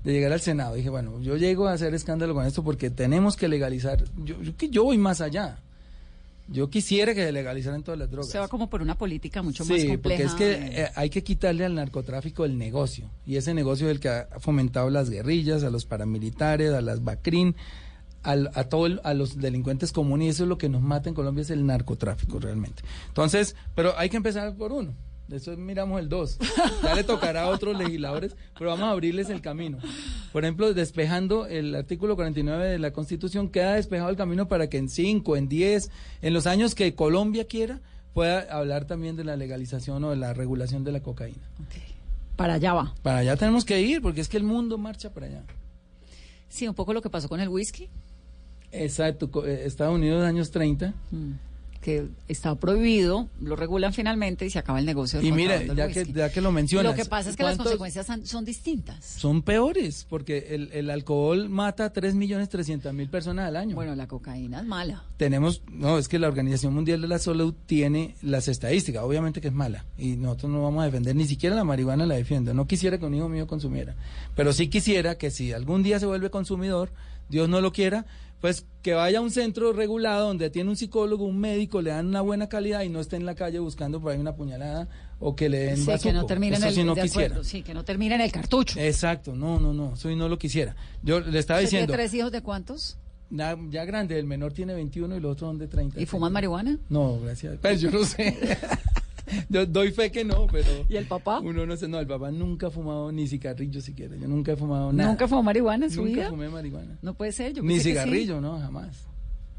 de llegar al senado dije bueno yo llego a hacer escándalo con esto porque tenemos que legalizar yo yo, que yo voy más allá yo quisiera que se legalizaran todas las drogas Se va como por una política mucho más Sí, compleja. porque es que eh, hay que quitarle al narcotráfico el negocio. Y ese negocio es el que ha fomentado las guerrillas, a los paramilitares, a las BACRIN, al- a todo el- a los delincuentes comunes. Y eso es lo que nos mata en Colombia, es el narcotráfico realmente. Entonces, pero hay que empezar por uno. Después miramos el dos. Ya le tocará a otros legisladores, pero vamos a abrirles el camino. Por ejemplo, despejando el artículo 49 de la Constitución, queda despejado el camino para que en 5, en 10, en los años que Colombia quiera, pueda hablar también de la legalización o de la regulación de la cocaína. Para allá va. Para allá tenemos que ir, porque es que el mundo marcha para allá. Sí, un poco lo que pasó con el whisky. Exacto, eh, Estados Unidos años 30. Mm. Que está prohibido, lo regulan finalmente y se acaba el negocio. del Y mire, ya que, ya que lo mencionas. Lo que pasa es que las ¿cuántos consecuencias son, son distintas. Son peores, porque el, el alcohol mata a 3.300.000 personas al año. Bueno, la cocaína es mala. tenemos, no, es que la Organización Mundial de la Salud tiene las estadísticas, obviamente que es mala, y nosotros no vamos a defender, ni siquiera la marihuana la defiendo, no quisiera que un hijo mío consumiera, pero sí quisiera que si algún día se vuelve consumidor, Dios no lo quiera, pues que vaya a un centro regulado donde tiene un psicólogo, un médico, le dan una buena calidad y no esté en la calle buscando por ahí una puñalada o que le den Sí, que no termine en el, sí no de quisiera. acuerdo, sí, que no termine en el cartucho. Exacto, no, no, no, eso no lo quisiera. Yo le estaba ¿Usted diciendo, tiene tres hijos de cuántos? ya grande, el menor tiene 21 y los otros son de 30. ¿Y fuman marihuana? No, gracias. Pues yo no sé. *laughs* *laughs* yo doy fe que no, pero. ¿Y el papá? Uno no sé. No, el papá nunca ha fumado ni cigarrillo siquiera. Yo nunca he fumado nada. ¿Nunca fumó marihuana en su Nunca vida? fumé marihuana. No puede ser, yo Ni pensé que sí. cigarrillo, no, jamás.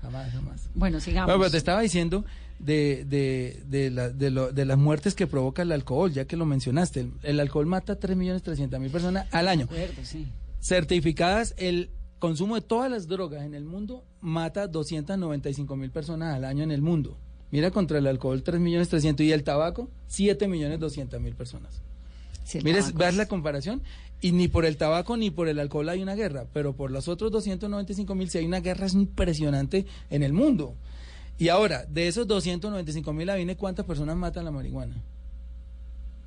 Jamás, jamás. Bueno, sigamos. Bueno, pero te estaba diciendo de, de, de, la- de, lo- de las muertes que provoca el alcohol, ya que lo mencionaste. El, el alcohol mata a 3.300.000 personas al año. Acuerdo, sí. Certificadas, el consumo de todas las drogas en el mundo mata 295.000 personas al año en el mundo. Mira, contra el alcohol 3.300.000 y el tabaco 7.200.000 personas. Sí, el Mires, tabaco veas es- la comparación y ni por el tabaco ni por el alcohol hay una guerra, pero por los otros 295.000 sí hay una guerra impresionante en el mundo. Y ahora, de esos 295.000, adivine cuántas personas matan la marihuana.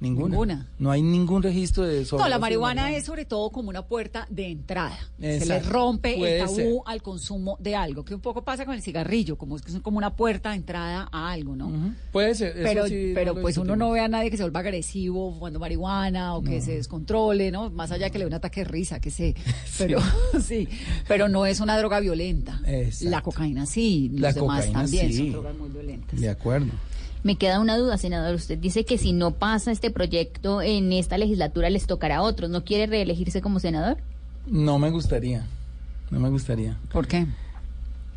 Ninguna. Ninguna. No hay ningún registro de No, sobredosis la marihuana es sobre todo como una puerta de entrada. Se le rompe Puede el tabú ser. al consumo de algo, que un poco pasa con el cigarrillo, como es que son como una puerta de entrada a algo, ¿no? Puede ser. eso Pero, sí, pero no pues uno no ve a nadie que se vuelva agresivo fumando marihuana o que se descontrole, ¿no? Más allá que le dé un ataque de risa, que sé. *laughs* Pero *laughs* sí, pero no es una droga violenta. Exacto. La cocaína sí, los La demás cocaína también sí. son drogas muy violentas. De acuerdo. Me queda una duda, senador. Usted dice que si no pasa este proyecto en esta legislatura les tocará a otros. ¿No quiere reelegirse como senador? No me gustaría. No me gustaría. ¿Por qué?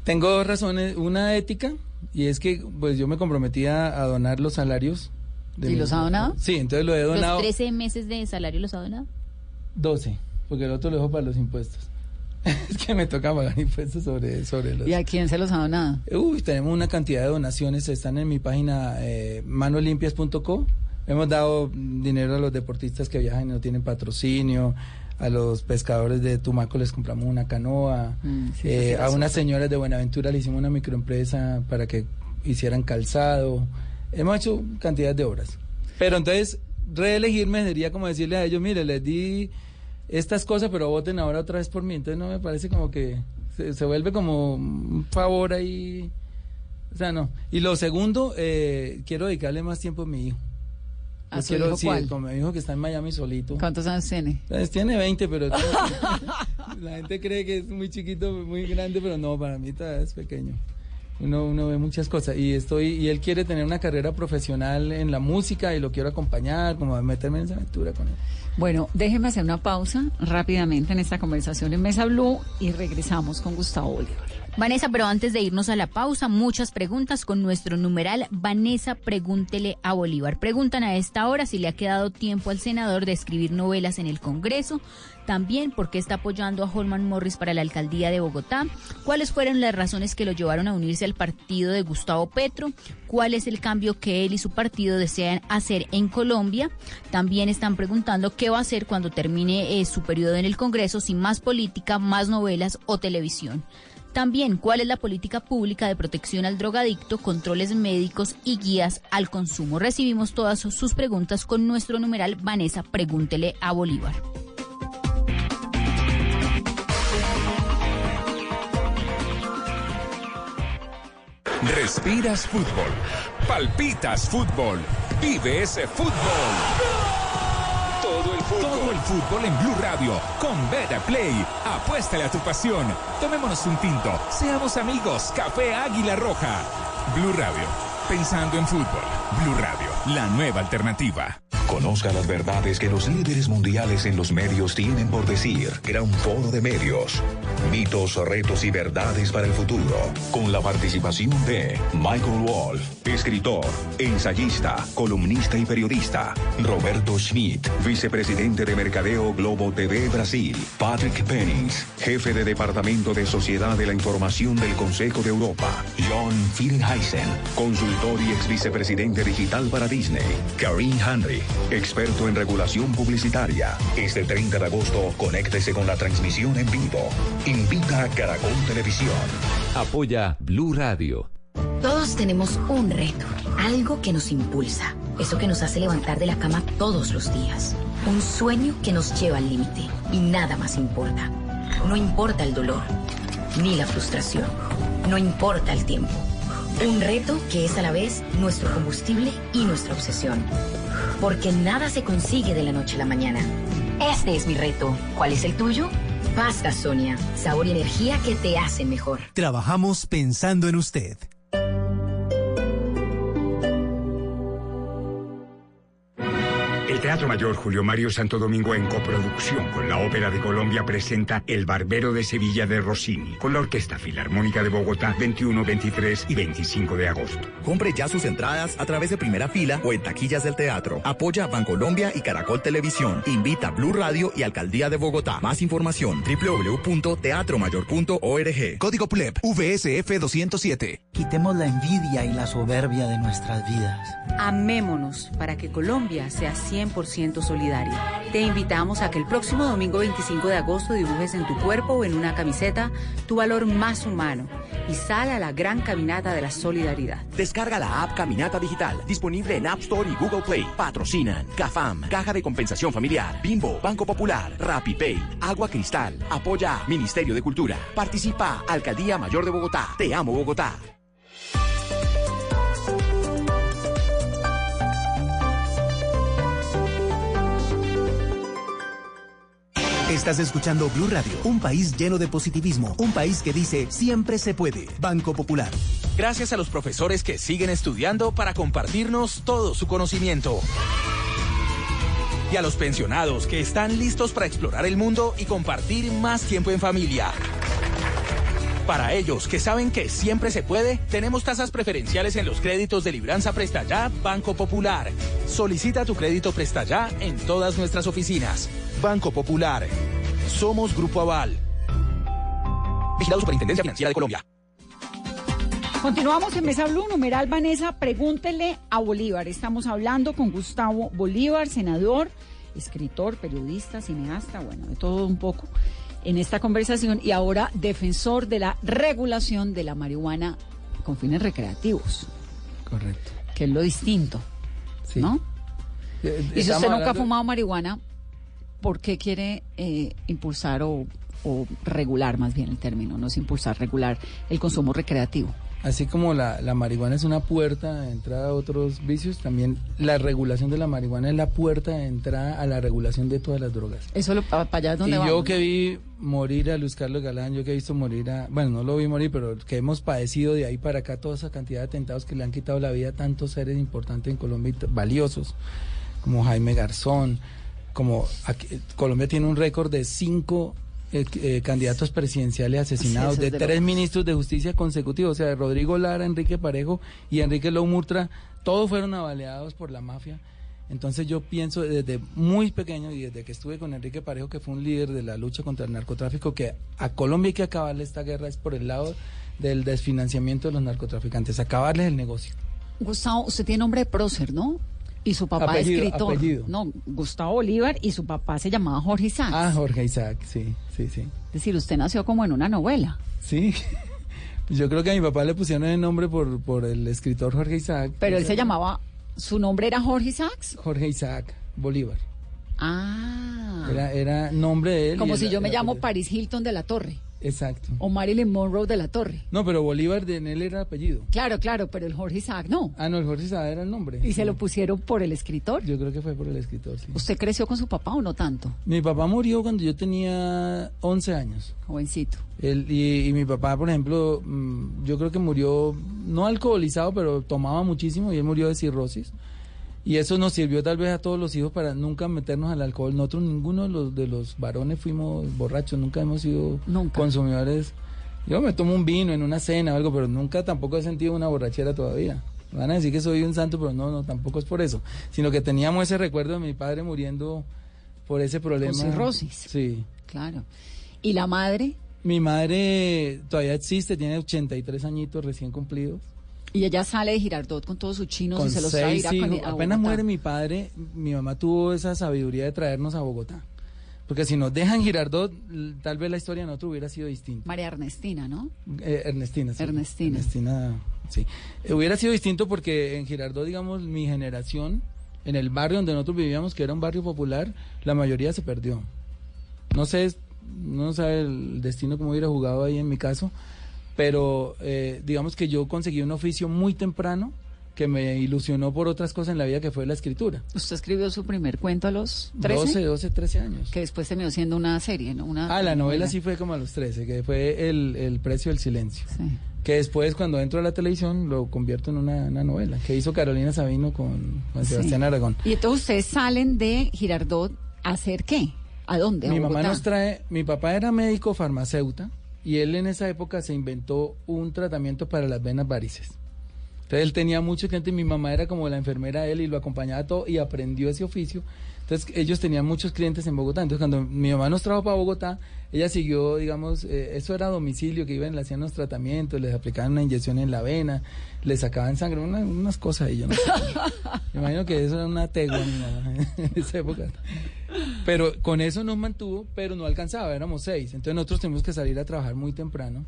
Tengo dos razones. Una ética, y es que pues yo me comprometí a, a donar los salarios. de ¿Y mi- los ha donado? Sí, entonces lo he ¿Los donado 13 meses de salario los ha donado? 12, porque el otro lo dejo para los impuestos. *laughs* es que me toca pagar impuestos sobre, sobre los... ¿Y a quién se los ha donado? Uy, tenemos una cantidad de donaciones, están en mi página eh, manolimpias.co. Hemos dado dinero a los deportistas que viajan y no tienen patrocinio, a los pescadores de Tumaco les compramos una canoa, Mm, sí, eh, sí a unas señoras de Buenaventura le hicimos una microempresa para que hicieran calzado. Hemos hecho cantidad de obras. Pero entonces, reelegirme sería como decirle a ellos, mire, les di estas cosas, pero voten ahora otra vez por mí. Entonces no me parece como que se, se vuelve como un favor ahí. O sea, no. Y lo segundo, eh, quiero dedicarle más tiempo a mi hijo. ¿A su quiero, hijo sí, cuál? con mi hijo que está en Miami solito. ¿Cuántos años tiene? Pues tiene 20, pero *laughs* *laughs* la gente cree que es muy chiquito, muy grande, pero no, para mí todavía es pequeño. Uno, uno ve muchas cosas y estoy y él quiere tener una carrera profesional en la música y lo quiero acompañar, como meterme en esa aventura con él. Bueno, déjeme hacer una pausa rápidamente en esta conversación en Mesa Blue y regresamos con Gustavo Bolívar. Vanessa, pero antes de irnos a la pausa, muchas preguntas con nuestro numeral Vanessa Pregúntele a Bolívar. Preguntan a esta hora si le ha quedado tiempo al senador de escribir novelas en el Congreso, también por qué está apoyando a Holman Morris para la alcaldía de Bogotá, cuáles fueron las razones que lo llevaron a unirse al partido de Gustavo Petro, cuál es el cambio que él y su partido desean hacer en Colombia. También están preguntando qué va a hacer cuando termine eh, su periodo en el Congreso, sin más política, más novelas o televisión. También, ¿cuál es la política pública de protección al drogadicto, controles médicos y guías al consumo? Recibimos todas sus preguntas con nuestro numeral Vanessa, pregúntele a Bolívar. Respiras fútbol. Palpitas fútbol. Vive ese fútbol. Todo el fútbol. En Blue Radio. Con Beta Play. Apuéstale a tu pasión. Tomémonos un tinto. Seamos amigos. Café Águila Roja. Blue Radio. Pensando en fútbol. Blue Radio. La nueva alternativa. Conozca las verdades que los líderes mundiales en los medios tienen por decir. Gran Foro de Medios. Mitos, retos y verdades para el futuro. Con la participación de Michael Wolf, escritor, ensayista, columnista y periodista. Roberto Schmidt, vicepresidente de Mercadeo Globo TV Brasil. Patrick Pennings, jefe de Departamento de Sociedad de la Información del Consejo de Europa. John Philheisen, consultor y ex vicepresidente digital para Disney. Karine Henry, experto en regulación publicitaria. Este 30 de agosto, conéctese con la transmisión en vivo. Invita a Caracol Televisión. Apoya Blue Radio. Todos tenemos un reto, algo que nos impulsa, eso que nos hace levantar de la cama todos los días, un sueño que nos lleva al límite y nada más importa. No importa el dolor, ni la frustración, no importa el tiempo. Un reto que es a la vez nuestro combustible y nuestra obsesión. Porque nada se consigue de la noche a la mañana. Este es mi reto. ¿Cuál es el tuyo? Pasta Sonia, sabor y energía que te hacen mejor. Trabajamos pensando en usted. Teatro Mayor Julio Mario Santo Domingo en coproducción con la Ópera de Colombia presenta El Barbero de Sevilla de Rossini con la Orquesta Filarmónica de Bogotá 21, 23 y 25 de agosto. Compre ya sus entradas a través de primera fila o en taquillas del teatro. Apoya Bancolombia y Caracol Televisión. Invita Blue Radio y Alcaldía de Bogotá. Más información www.teatromayor.org. Código PLEP VSF 207. Quitemos la envidia y la soberbia de nuestras vidas. Amémonos para que Colombia sea 100% solidaria. Te invitamos a que el próximo domingo 25 de agosto dibujes en tu cuerpo o en una camiseta tu valor más humano y sal a la gran caminata de la solidaridad. Descarga la app Caminata Digital, disponible en App Store y Google Play. Patrocinan CAFAM, Caja de Compensación Familiar, Bimbo, Banco Popular, RappiPay, Agua Cristal, Apoya Ministerio de Cultura. Participa Alcaldía Mayor de Bogotá. Te amo Bogotá. Estás escuchando Blue Radio, un país lleno de positivismo, un país que dice siempre se puede. Banco Popular. Gracias a los profesores que siguen estudiando para compartirnos todo su conocimiento. Y a los pensionados que están listos para explorar el mundo y compartir más tiempo en familia. Para ellos que saben que siempre se puede, tenemos tasas preferenciales en los créditos de Libranza Presta Ya Banco Popular. Solicita tu crédito Presta Ya en todas nuestras oficinas. Banco Popular. Somos Grupo Aval. Vigilado Superintendencia Financiera de Colombia. Continuamos en Mesa Blue, numeral Vanessa, pregúntele a Bolívar. Estamos hablando con Gustavo Bolívar, senador, escritor, periodista, cineasta, bueno, de todo un poco en esta conversación y ahora defensor de la regulación de la marihuana con fines recreativos. Correcto. Que es lo distinto, ¿no? Eh, Y si usted nunca ha fumado marihuana, ¿por qué quiere eh, impulsar o, o regular más bien el término? No es impulsar, regular el consumo recreativo. Así como la, la marihuana es una puerta de entrada a otros vicios, también la regulación de la marihuana es la puerta de entrada a la regulación de todas las drogas. Eso lo, para allá es donde y vamos. yo que vi morir a Luis Carlos Galán, yo que he visto morir a, bueno, no lo vi morir, pero que hemos padecido de ahí para acá toda esa cantidad de atentados que le han quitado la vida a tantos seres importantes en Colombia, y valiosos, como Jaime Garzón, como aquí- Colombia tiene un récord de cinco eh, eh, candidatos presidenciales asesinados, Sí, de es de tres locos. ministros de justicia consecutivos, o sea, Rodrigo Lara, Enrique Parejo y Enrique Loumurtra, todos fueron avaleados por la mafia. Entonces yo pienso desde muy pequeño y desde que estuve con Enrique Parejo, que fue un líder de la lucha contra el narcotráfico, que a Colombia hay que acabarle esta guerra es por el lado del desfinanciamiento de los narcotraficantes, acabarles el negocio. Gustavo, usted tiene nombre de prócer, ¿no? Y su papá Apellido, escritor. apellido. No, Gustavo Bolívar y su papá se llamaba Jorge Isaac. Ah, Jorge Isaac, sí, sí, sí. Es decir, usted nació como en una novela. Sí. *laughs* Pues Yo creo que a mi papá le pusieron el nombre por, por el escritor Jorge Isaac. Pero él se llamaba, su nombre era Jorge Isaacs. Jorge Isaac Bolívar. Ah. Era, era nombre de él. como si yo me llamo apellido. Paris Hilton de la Torre. Exacto. O Marilyn Monroe de la Torre. No, pero Bolívar de él era apellido. Claro, claro, pero el Jorge Isaac no. Ah, no, el Jorge Isaac era el nombre. Y se lo pusieron por el escritor. Yo creo que fue por el escritor, sí. ¿Usted creció con su papá o no tanto? Mi papá murió cuando yo tenía 11 años. Jovencito. Él, y, y mi papá, por ejemplo, mm, yo creo que murió, no alcoholizado, pero tomaba muchísimo y él murió de cirrosis. Y eso nos sirvió tal vez a todos los hijos para nunca meternos al alcohol. Nosotros, ninguno de los, de los varones fuimos borrachos, nunca hemos sido consumidores. Yo me tomo un vino en una cena o algo, pero nunca tampoco he sentido una borrachera todavía. Van a decir que soy un santo, pero no, no, tampoco es por eso. Sino que teníamos ese recuerdo de mi padre muriendo por ese problema. Con cirrosis. Sí. Claro. ¿Y la madre? Mi madre todavía existe, tiene 83 añitos recién cumplidos. Y ella sale de Girardot con todos sus chinos y se los trae a, Apenas muere mi padre, mi mamá tuvo esa sabiduría de traernos a Bogotá. Porque si nos dejan Girardot, tal vez la historia no hubiera sido distinta. María Ernestina, ¿no? Eh, Ernestina, sí. Ernestina. Ernestina, sí. Eh, hubiera sido distinto porque en Girardot, digamos, mi generación, en el barrio donde nosotros vivíamos, que era un barrio popular, la mayoría se perdió. No sé, no sabe el destino como hubiera jugado ahí en mi caso, pero eh, digamos que yo conseguí un oficio muy temprano que me ilusionó por otras cosas en la vida que fue la escritura. Usted escribió su primer cuento a los 13? 12, 12, 13 años. Que después terminó siendo una serie, ¿no? Una, ah, la novela, sí fue como a los 13, que fue El, el Precio del Silencio. Que después, cuando entro a la televisión, lo convierto en una, novela, que hizo Carolina Sabino con, Sebastián Aragón. Y entonces ustedes salen de Girardot a hacer qué? ¿A dónde? mi mamá nos trae, mi papá era médico farmacéutico y él en esa época se inventó un tratamiento para las venas varices. Entonces él tenía mucho cliente, mi mamá era como la enfermera de él y lo acompañaba todo y aprendió ese oficio. Entonces ellos tenían muchos clientes en Bogotá. Entonces cuando mi mamá nos trajo para Bogotá, ella siguió, digamos, eh, eso era domicilio, que iban, le hacían los tratamientos, les aplicaban una inyección en la vena, le sacaban sangre, unas cosas y yo no sé. Me imagino que eso era una tegua *laughs* en esa época. Pero con eso nos mantuvo, pero no alcanzaba, éramos seis. Entonces nosotros tuvimos que salir a trabajar muy temprano.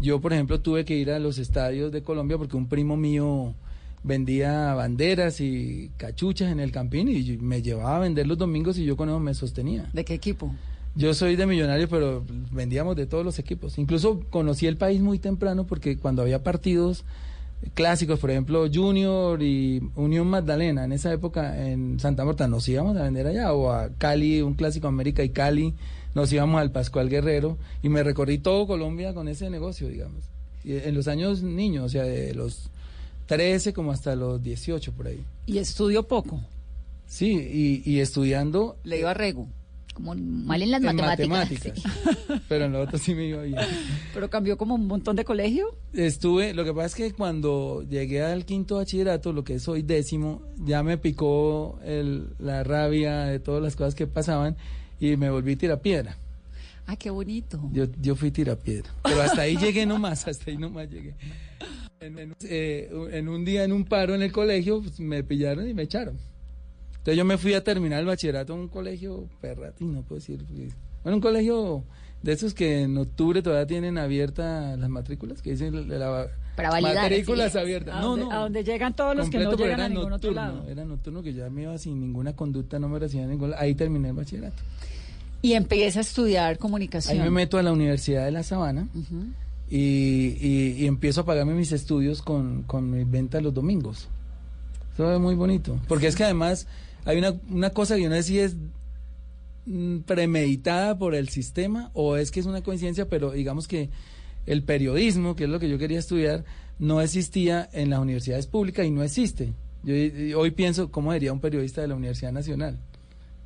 Yo, por ejemplo, tuve que ir a los estadios de Colombia porque un primo mío vendía banderas y cachuchas en el campín y me llevaba a vender los domingos y yo con eso me sostenía. ¿De qué equipo? Yo soy de millonario, pero vendíamos de todos los equipos. Incluso conocí el país muy temprano porque cuando había partidos clásicos, por ejemplo, Junior y Unión Magdalena, en esa época en Santa Marta nos íbamos a vender allá, o a Cali, un clásico América y Cali, nos íbamos al Pascual Guerrero y me recorrí todo Colombia con ese negocio, digamos. Y en los años niños, o sea, de los 13 como hasta los 18 por ahí. ¿Y estudió poco? Sí, y, y estudiando... Le iba a rego como mal en las matemáticas. *laughs* Pero en lo otro sí me iba bien. ¿Pero cambió como un montón de colegio? Estuve, lo que pasa es que cuando llegué al quinto bachillerato, lo que es hoy décimo, ya me picó el, la rabia de todas las cosas que pasaban y me volví tirapiedra. ¡Ay, qué bonito! Yo, yo fui tirapiedra. Pero hasta ahí llegué nomás, hasta ahí nomás llegué. En, eh, en un día en un paro en el colegio pues, me pillaron y me echaron. Entonces yo me fui a terminar el bachillerato en un colegio perratino, puedo decir. Bueno, un colegio de esos que en octubre todavía tienen abiertas las matrículas, que dicen la, Para validar, matrículas abiertas. A no, no. A donde llegan todos los que no llegan a ningún otro lado. Era nocturno, que ya me iba sin ninguna conducta, no me recibían ningún Ahí terminé el bachillerato. Y empieza a estudiar comunicación. Ahí me meto a la Universidad de La Sabana. y, y, empiezo a pagarme mis estudios con, con mi venta los domingos. Eso es muy bonito. Porque es que además hay una, una cosa que yo no sé si es mm, premeditada por el sistema o es que es una coincidencia, pero digamos que el periodismo, que es lo que yo quería estudiar, no existía en las universidades públicas y no existe. Yo, hoy pienso, ¿cómo sería un periodista de la Universidad Nacional?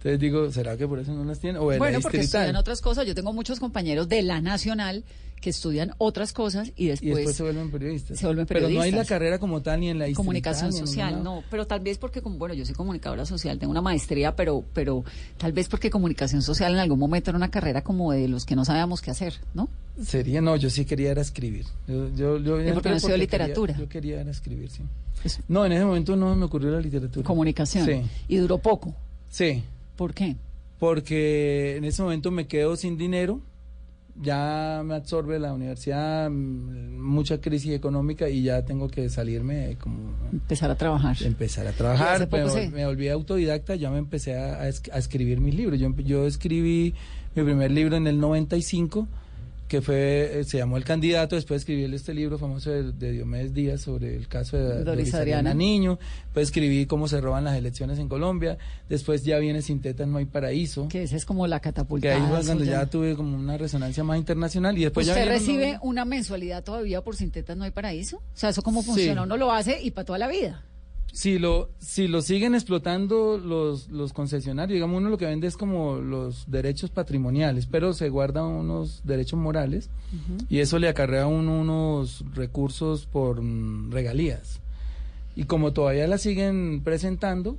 Entonces digo, ¿será que por eso no las tienen? O bueno, porque estudian otras cosas. Yo tengo muchos compañeros de la Nacional que estudian otras cosas y después, se vuelven periodistas. Se vuelven periodistas. Pero no hay la carrera como tal ni en la comunicación social, no, pero tal vez porque como bueno, yo soy comunicadora social, tengo una maestría, pero pero tal vez porque comunicación social en algún momento era una carrera como de los que no sabíamos qué hacer, ¿no? Sería no, yo sí quería era escribir. Yo yo yo ¿Y porque no literatura. yo quería era escribir, sí. No, en ese momento no me ocurrió la literatura. Comunicación. Sí. Y duró poco. Sí. ¿Por qué? Porque en ese momento me quedo sin dinero ya me absorbe la universidad, mucha crisis económica y ya tengo que salirme como... Empezar a trabajar. Empezar a trabajar, me, volví autodidacta, ya me empecé a, a, escribir mis libros. Yo, yo escribí mi primer libro en el 95 que fue, eh, se llamó El Candidato, después escribí este libro famoso de, Diomedes Díaz sobre el caso de Doris, Adriana. Niño, después escribí Cómo se roban las elecciones en Colombia, después ya viene Sin Tetas no hay paraíso. Que esa es como la catapulta. Que ahí fue cuando ya tuve como una resonancia más internacional y después ¿Usted recibe una mensualidad todavía por Sin Tetas no hay paraíso? O sea, ¿eso cómo funciona? Uno lo hace y para toda la vida. Si lo, si lo siguen explotando los, los concesionarios, digamos, uno lo que vende es como los derechos patrimoniales, pero se guardan unos derechos morales y eso le acarrea a uno unos recursos por mm, regalías. Y como todavía la siguen presentando,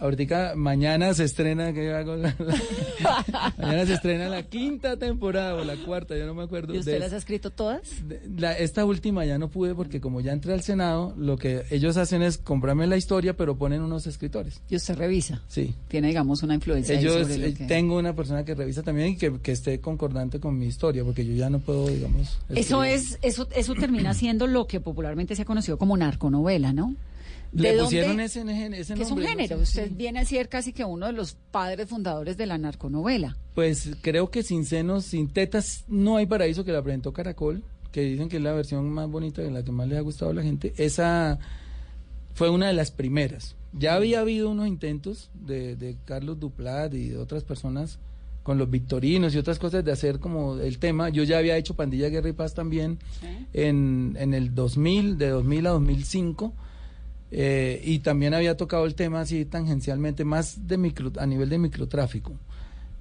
ahorita mañana se estrena, ¿qué hago? *laughs* mañana se estrena la quinta temporada o la cuarta, yo no me acuerdo. ¿Y usted de- las ha escrito todas? de- la- esta última ya no pude porque como ya entré al Senado, lo que ellos hacen es comprarme la historia, pero ponen unos escritores. Y usted revisa. Sí. Tiene, digamos, una influencia Ellos, sobre eh, que- tengo una persona que revisa también y que, que esté concordante con mi historia, porque yo ya no puedo, digamos. Eso es, eso, eso termina siendo lo que popularmente se ha conocido como narconovela, ¿no? Le ¿De pusieron dónde- ese, ese que es un nombre, no género. sé, Usted sí. viene a ser casi que uno de los padres fundadores de la narconovela. Pues creo que sin senos, sin tetas, no hay paraíso que la presentó Caracol, que dicen que es la versión más bonita, de la que más le ha gustado a la gente. Esa fue una de las primeras. Ya había habido unos intentos de, de Carlos Duplat y de otras personas con los victorinos y otras cosas de hacer como el tema. Yo ya había hecho Pandilla Guerra y Paz también en, en el 2000, de 2000 a 2005. Eh, y también había tocado el tema así tangencialmente, más de micro, a nivel de microtráfico.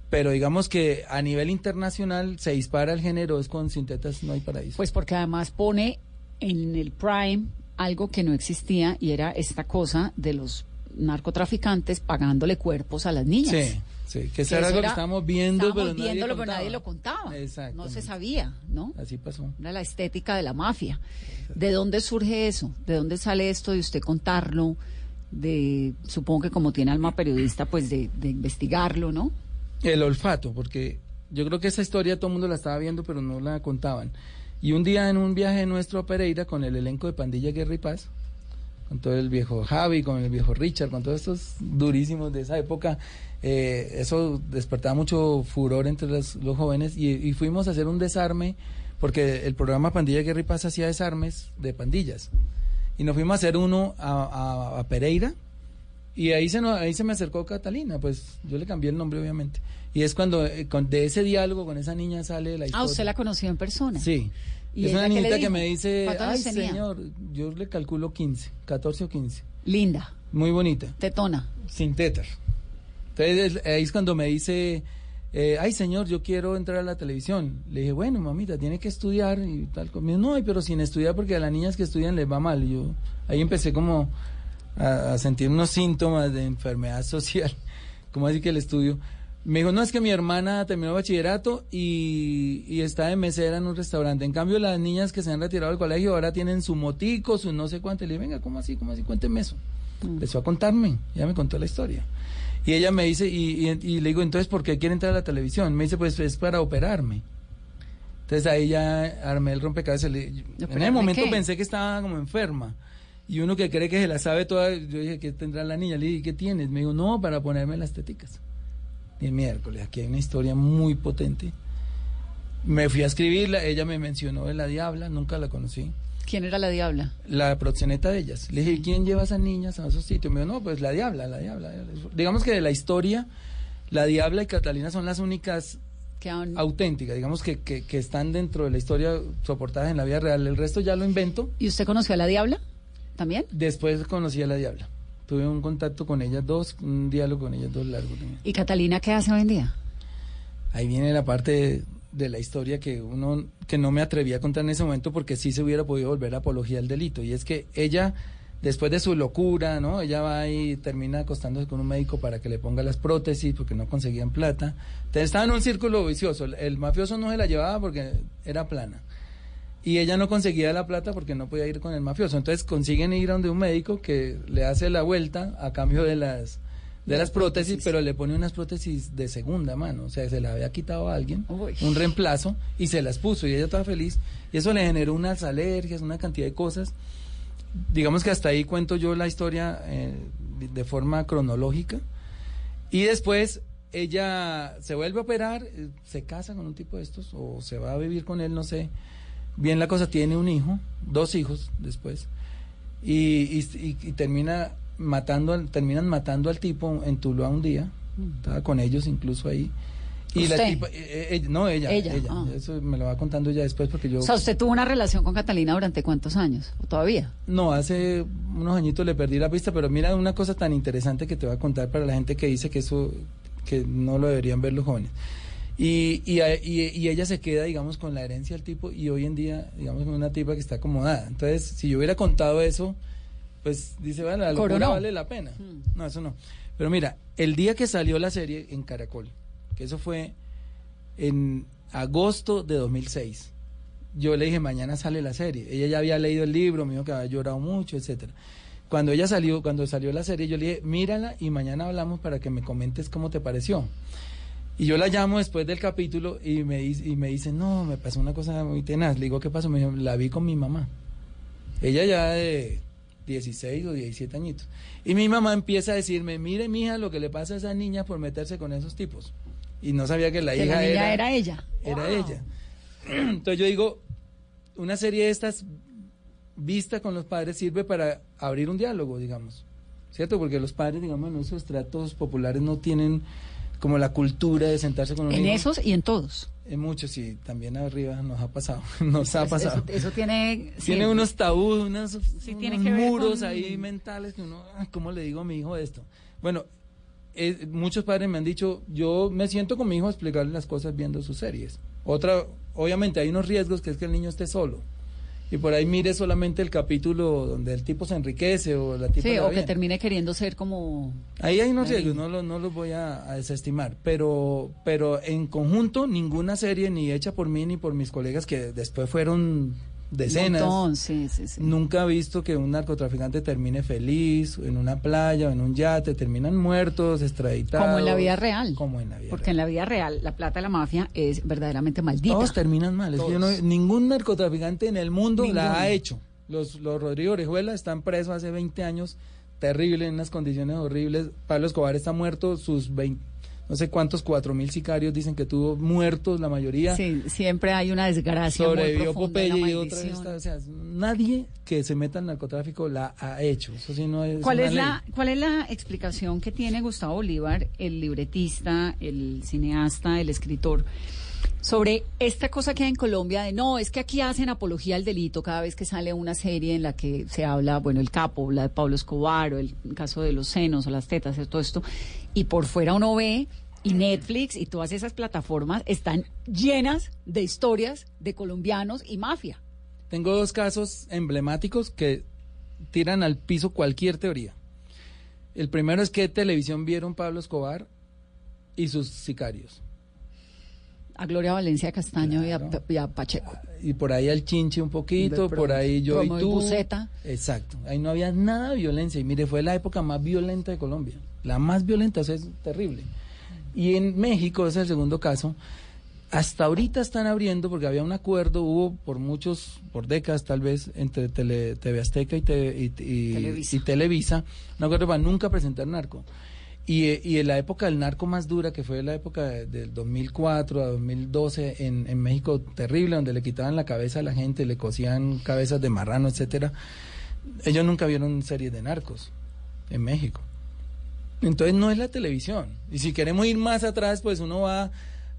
Pero digamos que a nivel internacional se dispara el género, es con Sintetas No hay paraíso. Pues porque además pone en el Prime algo que no existía y era esta cosa de los narcotraficantes pagándole cuerpos a las niñas. Sí, sí, que eso era algo que estábamos viendo, estábamos pero nadie pero lo contaba. No se sabía, ¿no? Así pasó. Era la estética de la mafia. ¿De dónde surge eso? ¿De dónde sale esto de usted contarlo? De, supongo que como tiene alma periodista, pues de, de investigarlo, ¿no? El olfato, porque yo creo que esa historia todo el mundo la estaba viendo, pero no la contaban. Y un día en un viaje nuestro a Pereira con el elenco de Pandilla Guerra y Paz, con todo el viejo Javi, con el viejo Richard, con todos estos durísimos de esa época, eh, eso despertaba mucho furor entre los, los jóvenes y, y fuimos a hacer un desarme, porque el programa Pandilla Guerra y Paz hacía desarmes de pandillas. Y nos fuimos a hacer uno a, a- a Pereira, y ahí se, nos- ahí se me acercó Catalina, pues yo le cambié el nombre obviamente. Y es cuando eh, con- de ese diálogo con esa niña sale la historia. Ah, usted la conoció en persona. Sí. ¿Y es una niñita que me dice, ¿Cuántos ay tenía? señor, yo le calculo 15, 14 o 15. Linda. Muy bonita. Tetona. Sin tetas. Entonces es- ahí es cuando me dice, eh, ay señor, yo quiero entrar a la televisión. Le dije, bueno mamita, tiene que estudiar y tal. Me dijo, no, pero sin estudiar porque a las niñas que estudian les va mal. Y yo ahí empecé como a, a sentir unos síntomas de enfermedad *laughs* social, como así que el estudio. Me dijo, no, es que mi hermana terminó bachillerato y, y está de mesera en un restaurante. En cambio, las niñas que se han retirado del colegio ahora tienen su motico, su no sé cuánto. Le dije, venga, ¿cómo así? ¿Cómo así? Cuénteme eso. Empezó a contarme, ya me contó la historia. Y ella me dice, y, y- y le digo, entonces, ¿por qué quiere entrar a la televisión? Me dice, pues es para operarme. Entonces ahí ya armé el rompecabezas. le- en ¿Operarme ese momento qué? pensé que estaba como enferma. Y uno que cree que se la sabe toda, yo dije, ¿qué tendrá la niña? Le dije, ¿qué tienes? Me dijo, no, para ponerme las teticas. El miércoles, aquí hay una historia muy potente. Me fui a escribirla, ella me mencionó de la diabla, nunca la conocí. ¿Quién era la diabla? La proxeneta de ellas. Le dije, ¿quién lleva a esas niñas a esos sitios? Me dijo, no, pues la diabla, la diabla. la diabla". Digamos que de la historia, la diabla y Catalina son las únicas aún- auténticas, digamos que, que, que están dentro de la historia soportadas en la vida real. El resto ya lo invento. ¿Y usted conoció a la diabla también? Después conocí a la diabla. Tuve un contacto con ellas dos, un diálogo con ellas dos largo. también. ¿Y Catalina qué hace hoy en día? Ahí viene la parte de, de la historia que uno que no me atrevía a contar en ese momento porque sí se hubiera podido volver apología del delito y es que ella después de su locura, ¿no? Ella va y termina acostándose con un médico para que le ponga las prótesis porque no conseguían plata. Entonces estaba en un círculo vicioso. El, el mafioso no se la llevaba porque era plana. Y ella no conseguía la plata porque no podía ir con el mafioso. Entonces consiguen ir a donde un médico que le hace la vuelta a cambio de las de las prótesis, pero le pone unas prótesis de segunda mano, o sea, se la había quitado a alguien, un reemplazo, y se las puso, y ella estaba feliz, y eso le generó unas alergias, una cantidad de cosas. Digamos que hasta ahí cuento yo la historia eh, de- de forma cronológica, y después ella se vuelve a operar, eh, se casa con un tipo de estos, o se va a vivir con él, no sé. Bien la cosa, tiene un hijo, dos hijos después, y, y- termina matando, al- terminan matando al tipo en Tuluá un día, estaba con ellos incluso ahí, Y la tipa, eh, eh, no, ella, Ella, ella, ah. Eso me lo va contando ya después porque yo... O sea, usted tuvo una relación con Catalina durante cuántos años? ¿O todavía? No, hace unos añitos le perdí la pista, pero mira una cosa tan interesante que te voy a contar para la gente que dice que eso, que no lo deberían ver los jóvenes. Y, y, y- y ella se queda, digamos, con la herencia del tipo y hoy en día, digamos, con una tipa que está acomodada. Entonces, si yo hubiera contado eso, pues dice, bueno, la locura Coronó. vale la pena. No, eso no. Pero mira, el día que salió la serie en Caracol, que eso fue en agosto de 2006, yo le dije, mañana sale la serie. Ella ya había leído el libro, me dijo que había llorado mucho, etcétera. Cuando ella salió, cuando salió la serie, yo le dije, mírala y mañana hablamos para que me comentes cómo te pareció. Y yo la llamo después del capítulo y me, y me dice, no, me pasó una cosa muy tenaz. Le digo, ¿qué pasó? Me dijo, la vi con mi mamá. Ella ya de 16 o 17 añitos. Y mi mamá empieza a decirme, mire, mija, lo que le pasa a esa niña por meterse con esos tipos. Y no sabía que la Que hija la niña era, era ella. Era Wow. ella. *clears throat* Entonces yo digo, una serie de estas vista con los padres sirve para abrir un diálogo, digamos. ¿Cierto? Porque los padres, digamos, en esos estratos populares no tienen como la cultura de sentarse con un En hijo. esos y en todos. En muchos, sí. También arriba nos ha pasado. *laughs* Nos ha pasado. Eso, eso tiene... Tiene sí. unos tabús, unos, tiene que muros con- ahí mentales que uno, "Ay, ¿cómo le digo a mi hijo esto? Bueno, eh, muchos padres me han dicho, yo me siento con mi hijo a explicarle las cosas viendo sus series. Otra, obviamente hay unos riesgos que es que el niño esté solo. Y por ahí mire solamente el capítulo donde el tipo se enriquece o la tipa Sí, o que termine queriendo ser como... Ahí hay unos riesgos, no, lo- no los voy a, a desestimar, pero, pero en conjunto ninguna serie ni hecha por mí ni por mis colegas que después fueron decenas. Montón, sí, sí, sí. Nunca he visto que un narcotraficante termine feliz en una playa o en un yate, terminan muertos, extraditados. Como en la vida real. Como en la vida Porque en la vida real la plata de la mafia es verdaderamente maldita. Todos terminan mal. Es que yo no- Todos. ningún narcotraficante en el mundo la ha hecho. Los, los Rodrigo Orejuela están presos hace 20 años, terrible, en unas condiciones horribles. Pablo Escobar está muerto, sus 20, no sé cuántos, cuatro mil sicarios dicen que tuvo muertos, la mayoría. Sí, siempre hay una desgracia muy Sobrevivió profunda, Popeye y otra esta, o sea, nadie que se meta en narcotráfico la ha hecho. Eso sí no es ¿Cuál es, la, ley. ¿Cuál es la explicación que tiene Gustavo Bolívar, el libretista, el cineasta, el escritor, sobre esta cosa que hay en Colombia de no, es que aquí hacen apología al delito cada vez que sale una serie en la que se habla, bueno, el capo, la de Pablo Escobar, o el caso de los senos o las tetas, y todo esto, y por fuera uno ve y Netflix y todas esas plataformas están llenas de historias de colombianos y mafia. Tengo dos casos emblemáticos que tiran al piso cualquier teoría. El primero es que televisión vieron Pablo Escobar y sus sicarios. A Gloria Valencia Castaño y, a, y a Pacheco. Y por ahí al chinche un poquito, por ahí yo y tú. Buceta. Exacto. Ahí no había nada de violencia. Y mire, fue la época más violenta de Colombia. La más violenta, o sea, es terrible. Y en México, ese es el segundo caso, hasta ahorita están abriendo, porque había un acuerdo, hubo por muchos, por décadas tal vez, entre Tele- TV Azteca y, Te- y- y- Televisa. y Televisa, un acuerdo para nunca presentar narco. Y, y en la época del narco más dura, que fue la época de- del 2004 a 2012 en, en México, terrible, donde le quitaban la cabeza a la gente, le cosían cabezas de marrano, etcétera. Ellos nunca vieron series de narcos en México. Entonces no es la televisión. Y si queremos ir más atrás, pues uno va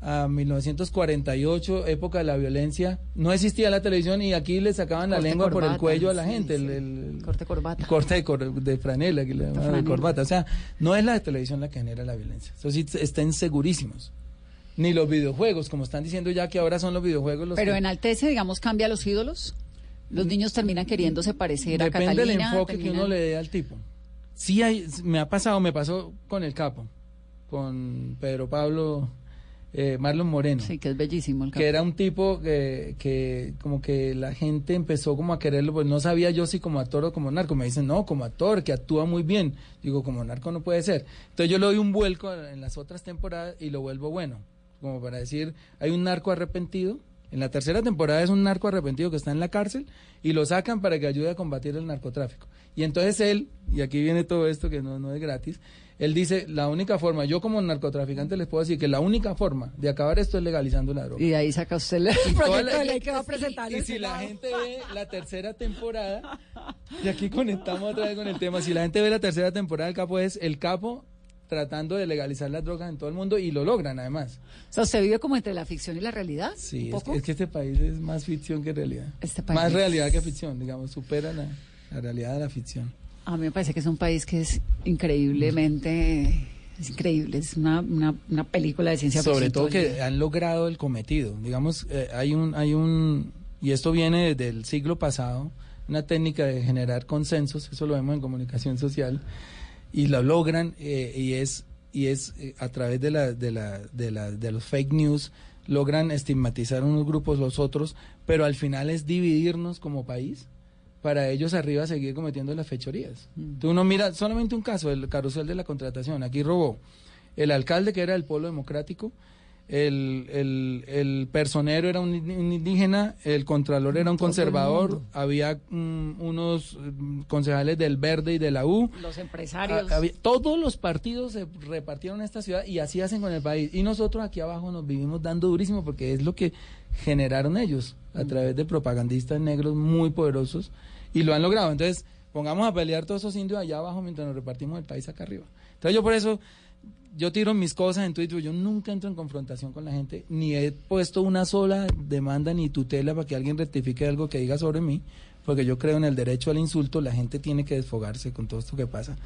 a 1948, época de la violencia. No existía la televisión y aquí le sacaban la lengua por el cuello a la gente. sí. el- el- el Corte corbata. corte de, cor- de franela, que le llaman de franela. corbata. O sea, no es la televisión la que genera la violencia. Eso sí, estén segurísimos. Ni los videojuegos, como están diciendo ya que ahora son los videojuegos los Pero que- enaltece, digamos, cambia los ídolos. Los niños terminan queriéndose parecer a Depende Catalina. del enfoque que uno le dé al tipo. Sí, hay, me ha pasado, me pasó con el capo, con Pedro Pablo, eh, Marlon Moreno. Sí, que es bellísimo el que era un tipo que, que como que la gente empezó como a quererlo, pues no sabía yo si como actor o como narco. Me dicen, no, como actor, que actúa muy bien. Digo, como narco no puede ser. Entonces yo le doy un vuelco en las otras temporadas y lo vuelvo bueno. Como para decir, hay un narco arrepentido. En la tercera temporada es un narco arrepentido que está en la cárcel y lo sacan para que ayude a combatir el narcotráfico. Y entonces él, y aquí viene todo esto que no, no es gratis, él dice, la única forma, yo como narcotraficante les puedo decir que la única forma de acabar esto es legalizando la droga. Y de ahí saca usted el Y *laughs* proyecto la- de ley que va a presentar. y si la Senado. gente ve *laughs* la tercera temporada, y aquí conectamos otra vez con el tema, si la gente ve la tercera temporada del Capo es el Capo tratando de legalizar las drogas en todo el mundo y lo logran además. O sea, ¿usted vive como entre la ficción y la realidad? Sí, ¿Un es poco? que, es que este país es más ficción que realidad. Este país más realidad que ficción, digamos, supera la, la realidad de la ficción. A mí me parece que es un país que es increíblemente... Es increíble, es una, una, una película de ciencia ficción. Sobre todo que han logrado el cometido. Digamos, eh, hay un, hay un, y esto viene desde el siglo pasado, una técnica de generar consensos, eso lo vemos en comunicación social, y lo logran, eh, y es, y es eh, a través de la, de la, de la, de los fake news, logran estigmatizar unos grupos los otros, pero al final es dividirnos como país para ellos arriba seguir cometiendo las fechorías. Tú uno mira solamente un caso, el carrusel de la contratación. Aquí robó el alcalde que era del pueblo democrático, el, el, el personero era un, in- un indígena, el contralor era un Todo conservador, había mm, unos mm, concejales del Verde y de la U. Los empresarios. Había- todos los partidos se repartieron en esta ciudad y así hacen con el país. Y nosotros aquí abajo nos vivimos dando durísimo porque es lo que generaron ellos a través de propagandistas negros muy poderosos y lo han logrado. Entonces, pongamos a pelear todos esos indios allá abajo mientras nos repartimos el país acá arriba. Entonces, yo por eso, yo tiro mis cosas en Twitter, yo nunca entro en confrontación con la gente, ni he puesto una sola demanda ni tutela para que alguien rectifique algo que diga sobre mí, porque yo creo en el derecho al insulto, la gente tiene que desfogarse con todo esto que pasa.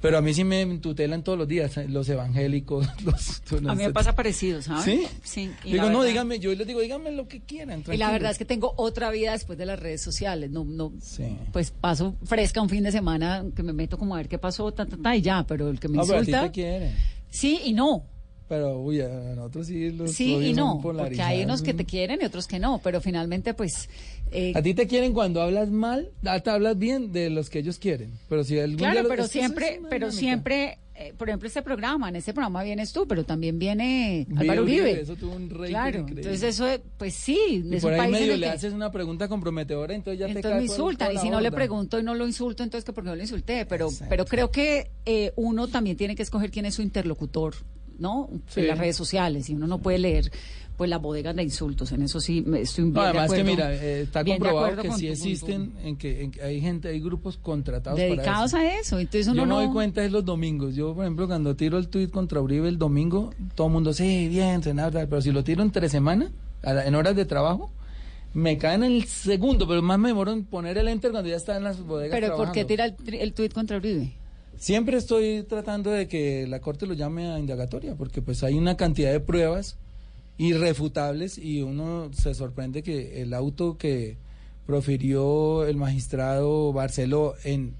Pero a mí sí me tutelan todos los días, eh, los evangélicos, *laughs* los... A mí me pasa parecido, ¿sabes? ¿Sí? Sí. y Digo, no, verdad- dígame, yo les digo, díganme lo que quieran. Y la verdad es que tengo otra vida después de las redes sociales. No, no, Sí. pues paso fresca un fin de semana que me meto como a ver qué pasó, ta, ta, ta, y ya, pero el que me Ah, pero a ti insulta. te quieren. Sí y no. Pero, uy, a nosotros sí los Sí y no. Porque hay unos que te quieren y otros que no. Pero finalmente, pues. eh, A ti te quieren cuando hablas mal, ah, te hablas bien de los que ellos quieren. Pero si algún Claro, pero siempre, pero siempre, eh, por ejemplo, este programa, en este programa vienes tú, pero también viene Álvaro Uribe, Uribe. eso tuvo un rating Claro, entonces eso, pues sí, Y es por un ahí país en medio el le que- haces una pregunta comprometedora, entonces ya te entonces cae me insultan y si no le pregunto y no lo insulto, entonces que porque no lo insulté, pero pero creo que eh, uno también tiene que escoger quién es su interlocutor, ¿no? Sí. En las redes sociales y uno no puede leer pues las bodegas de insultos, en eso sí me estoy bien No, de además que acuerdo. mira, eh, está de comprobado que sí existen, en que, en que hay gente, hay grupos contratados dedicados para a eso, entonces uno Yo no doy cuenta es los domingos. Yo, por ejemplo, cuando tiro el tweet contra Uribe el domingo, todo el mundo, sí, bien, senador, tal", pero si lo tiro entre semana, a la- en horas de trabajo, me caen en el segundo, pero más me demoro en poner el enter cuando ya está en las bodegas Pero ¿por qué trabajando. tira el, el tuit contra Uribe? Siempre estoy tratando de que la Corte lo llame a indagatoria, porque pues hay una cantidad de pruebas irrefutables y uno se sorprende que el auto que profirió el magistrado Barceló en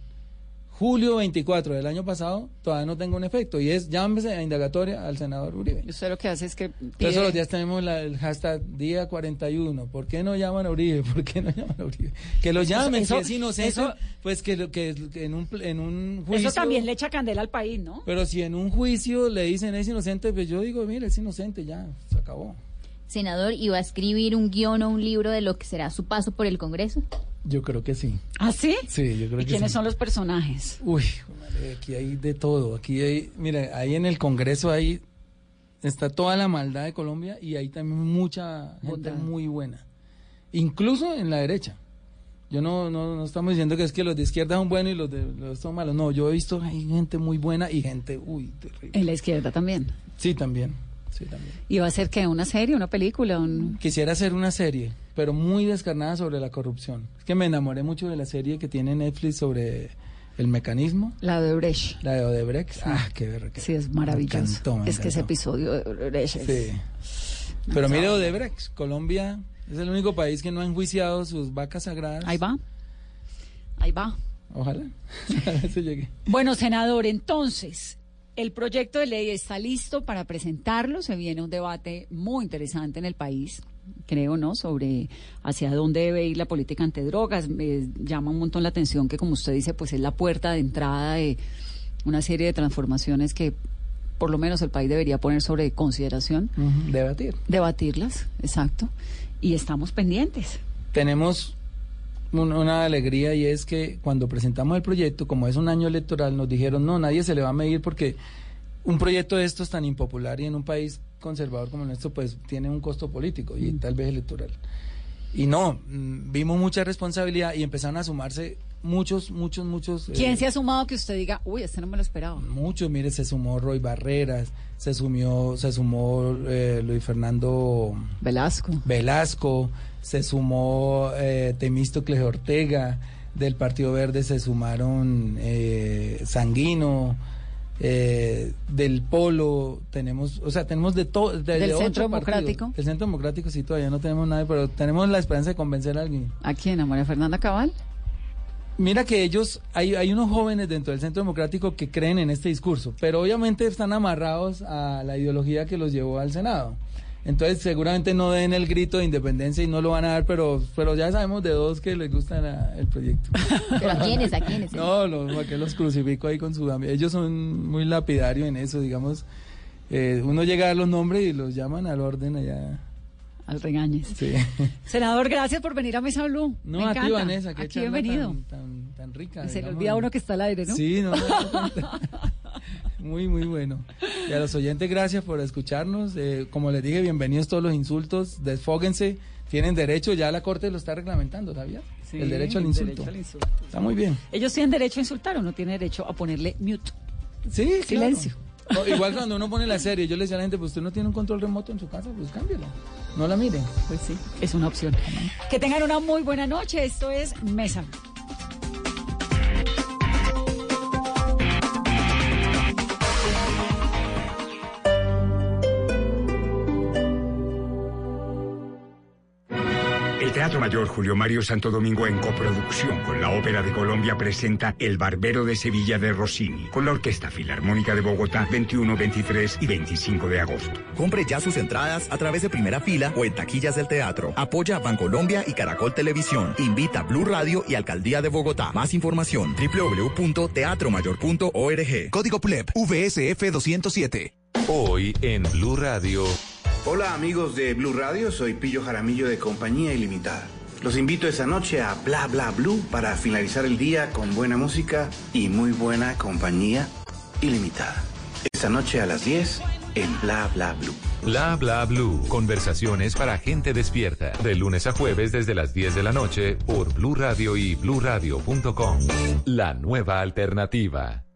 julio 24 del año pasado todavía no tenga un efecto y es llámese a indagatoria al senador Uribe. Usted lo que hace es que Entonces pide- todos los días tenemos la- el hashtag día 41. ¿Por qué no llaman a Uribe? ¿Por qué no llaman a Uribe? Que lo llamen, Eso- si es inocente, eso- pues que, lo- que, que en, un, en un juicio... Eso también le echa candela al país, ¿no? Pero si en un juicio le dicen es inocente, pues yo digo, mire, es inocente, ya, se acabó. Senador, ¿y va a escribir un guion o un libro de lo que será su paso por el Congreso? Yo creo que sí. ¿Ah, sí? Sí, yo creo ¿Y que quiénes sí. son los personajes? Uy, aquí hay de todo. Aquí hay, mira, ahí en el Congreso ahí está toda la maldad de Colombia y hay también mucha gente Bondad. muy buena. Incluso en la derecha. Yo no, no, no estamos diciendo que es que los de izquierda son buenos y los de los son malos. No, yo he visto hay gente muy buena y gente, uy, terrible. En la izquierda también. Sí, también. Sí, también. ¿Y va a ser que una serie, una película? Un... Quisiera hacer una serie, pero muy descarnada sobre la corrupción. Es que me enamoré mucho de la serie que tiene Netflix sobre el mecanismo. La de Brecht. La de Odebrecht. Ah, qué verga. Sí, es maravilloso. Me encantó, me es que ese episodio de Brecht es- Sí. Pero mire Odebrecht, Colombia es el único país que no ha enjuiciado sus vacas sagradas. Ahí va. Ahí va. Ojalá. *laughs* Ojalá eso llegue. Bueno, senador, entonces, el proyecto de ley está listo para presentarlo. Se viene un debate muy interesante en el país, creo, ¿no? Sobre hacia dónde debe ir la política antidrogas. Me llama un montón la atención que, como usted dice, pues es la puerta de entrada de una serie de transformaciones que por lo menos el país debería poner sobre consideración. Debatir. Debatirlas, exacto. Y estamos pendientes. Tenemos una alegría y es que cuando presentamos el proyecto, como es un año electoral, nos dijeron, no, nadie se le va a medir porque un proyecto de estos tan impopular y en un país conservador como el nuestro, pues tiene un costo político y tal vez electoral. Y no, mm, vimos mucha responsabilidad y empezaron a sumarse muchos, muchos, muchos. ¿Quién eh, se ha sumado que usted diga, uy, este no me lo esperaba? Muchos, mire, se sumó Roy Barreras, se sumió, se sumó eh, Luis Fernando Velasco. Velasco, se sumó eh, Temístocles Ortega, del Partido Verde se sumaron eh, Sanguino, eh, del Polo, tenemos, o sea, tenemos de todo. de- ¿Del de Centro ocho partidos. Democrático? El Centro Democrático sí, todavía no tenemos nada, pero tenemos la esperanza de convencer a alguien. ¿A quién? ¿A María Fernanda Cabal? Mira que ellos, hay, hay unos jóvenes dentro del Centro Democrático que creen en este discurso, pero obviamente están amarrados a la ideología que los llevó al Senado. Entonces seguramente no den el grito de independencia y no lo van a dar, pero, pero ya sabemos de dos que les gusta la- el proyecto. ¿Pero *laughs* a quiénes? ¿A quiénes? No, los, ¿para qué los crucifico ahí con su Ellos son muy lapidarios en eso, digamos. Eh, uno llega a dar los nombres y los llaman al orden allá. Al regañes. Sí. *laughs* Senador, gracias por venir a Mesa Blue. No, Me a ti. Vanessa, qué Aquí bienvenido. Tan, tan, tan rica. Se le olvida a uno que está al aire, ¿no? Sí, no, cuenta. *laughs* Muy, muy bueno. Y a los oyentes, gracias por escucharnos. Eh, como les dije, bienvenidos todos los insultos. Desfóguense. Tienen derecho, ya la Corte lo está reglamentando, ¿sabías? Sí, el derecho al insulto. derecho al insulto. Está muy bien. Ellos tienen derecho a insultar, uno tiene derecho a ponerle mute. Sí, claro. Silencio. O igual cuando uno pone la serie, yo le decía a la gente, pues usted no tiene un control remoto en su casa, pues cámbiala. No la miren. Pues sí, es una opción. Que tengan una muy buena noche. Esto es Mesa. Teatro Mayor Julio Mario Santo Domingo en coproducción con la Ópera de Colombia presenta El Barbero de Sevilla de Rossini con la Orquesta Filarmónica de Bogotá 21, 23 y 25 de agosto. Compre ya sus entradas a través de primera fila o en taquillas del teatro. Apoya Bancolombia y Caracol Televisión. Invita Blue Radio y Alcaldía de Bogotá. Más información www.teatromayor.org. Código PULEP, VSF 207. Hoy en Blue Radio. Hola amigos de Blue Radio, soy Pillo Jaramillo de Compañía Ilimitada. Los invito esta noche a Bla Bla Blue para finalizar el día con buena música y muy buena compañía ilimitada. Esta noche a las 10 en Bla Bla Blue. Bla bla blue. Conversaciones para gente despierta. De lunes a jueves desde las 10 de la noche por Blue Radio y bluradio.com. La nueva alternativa.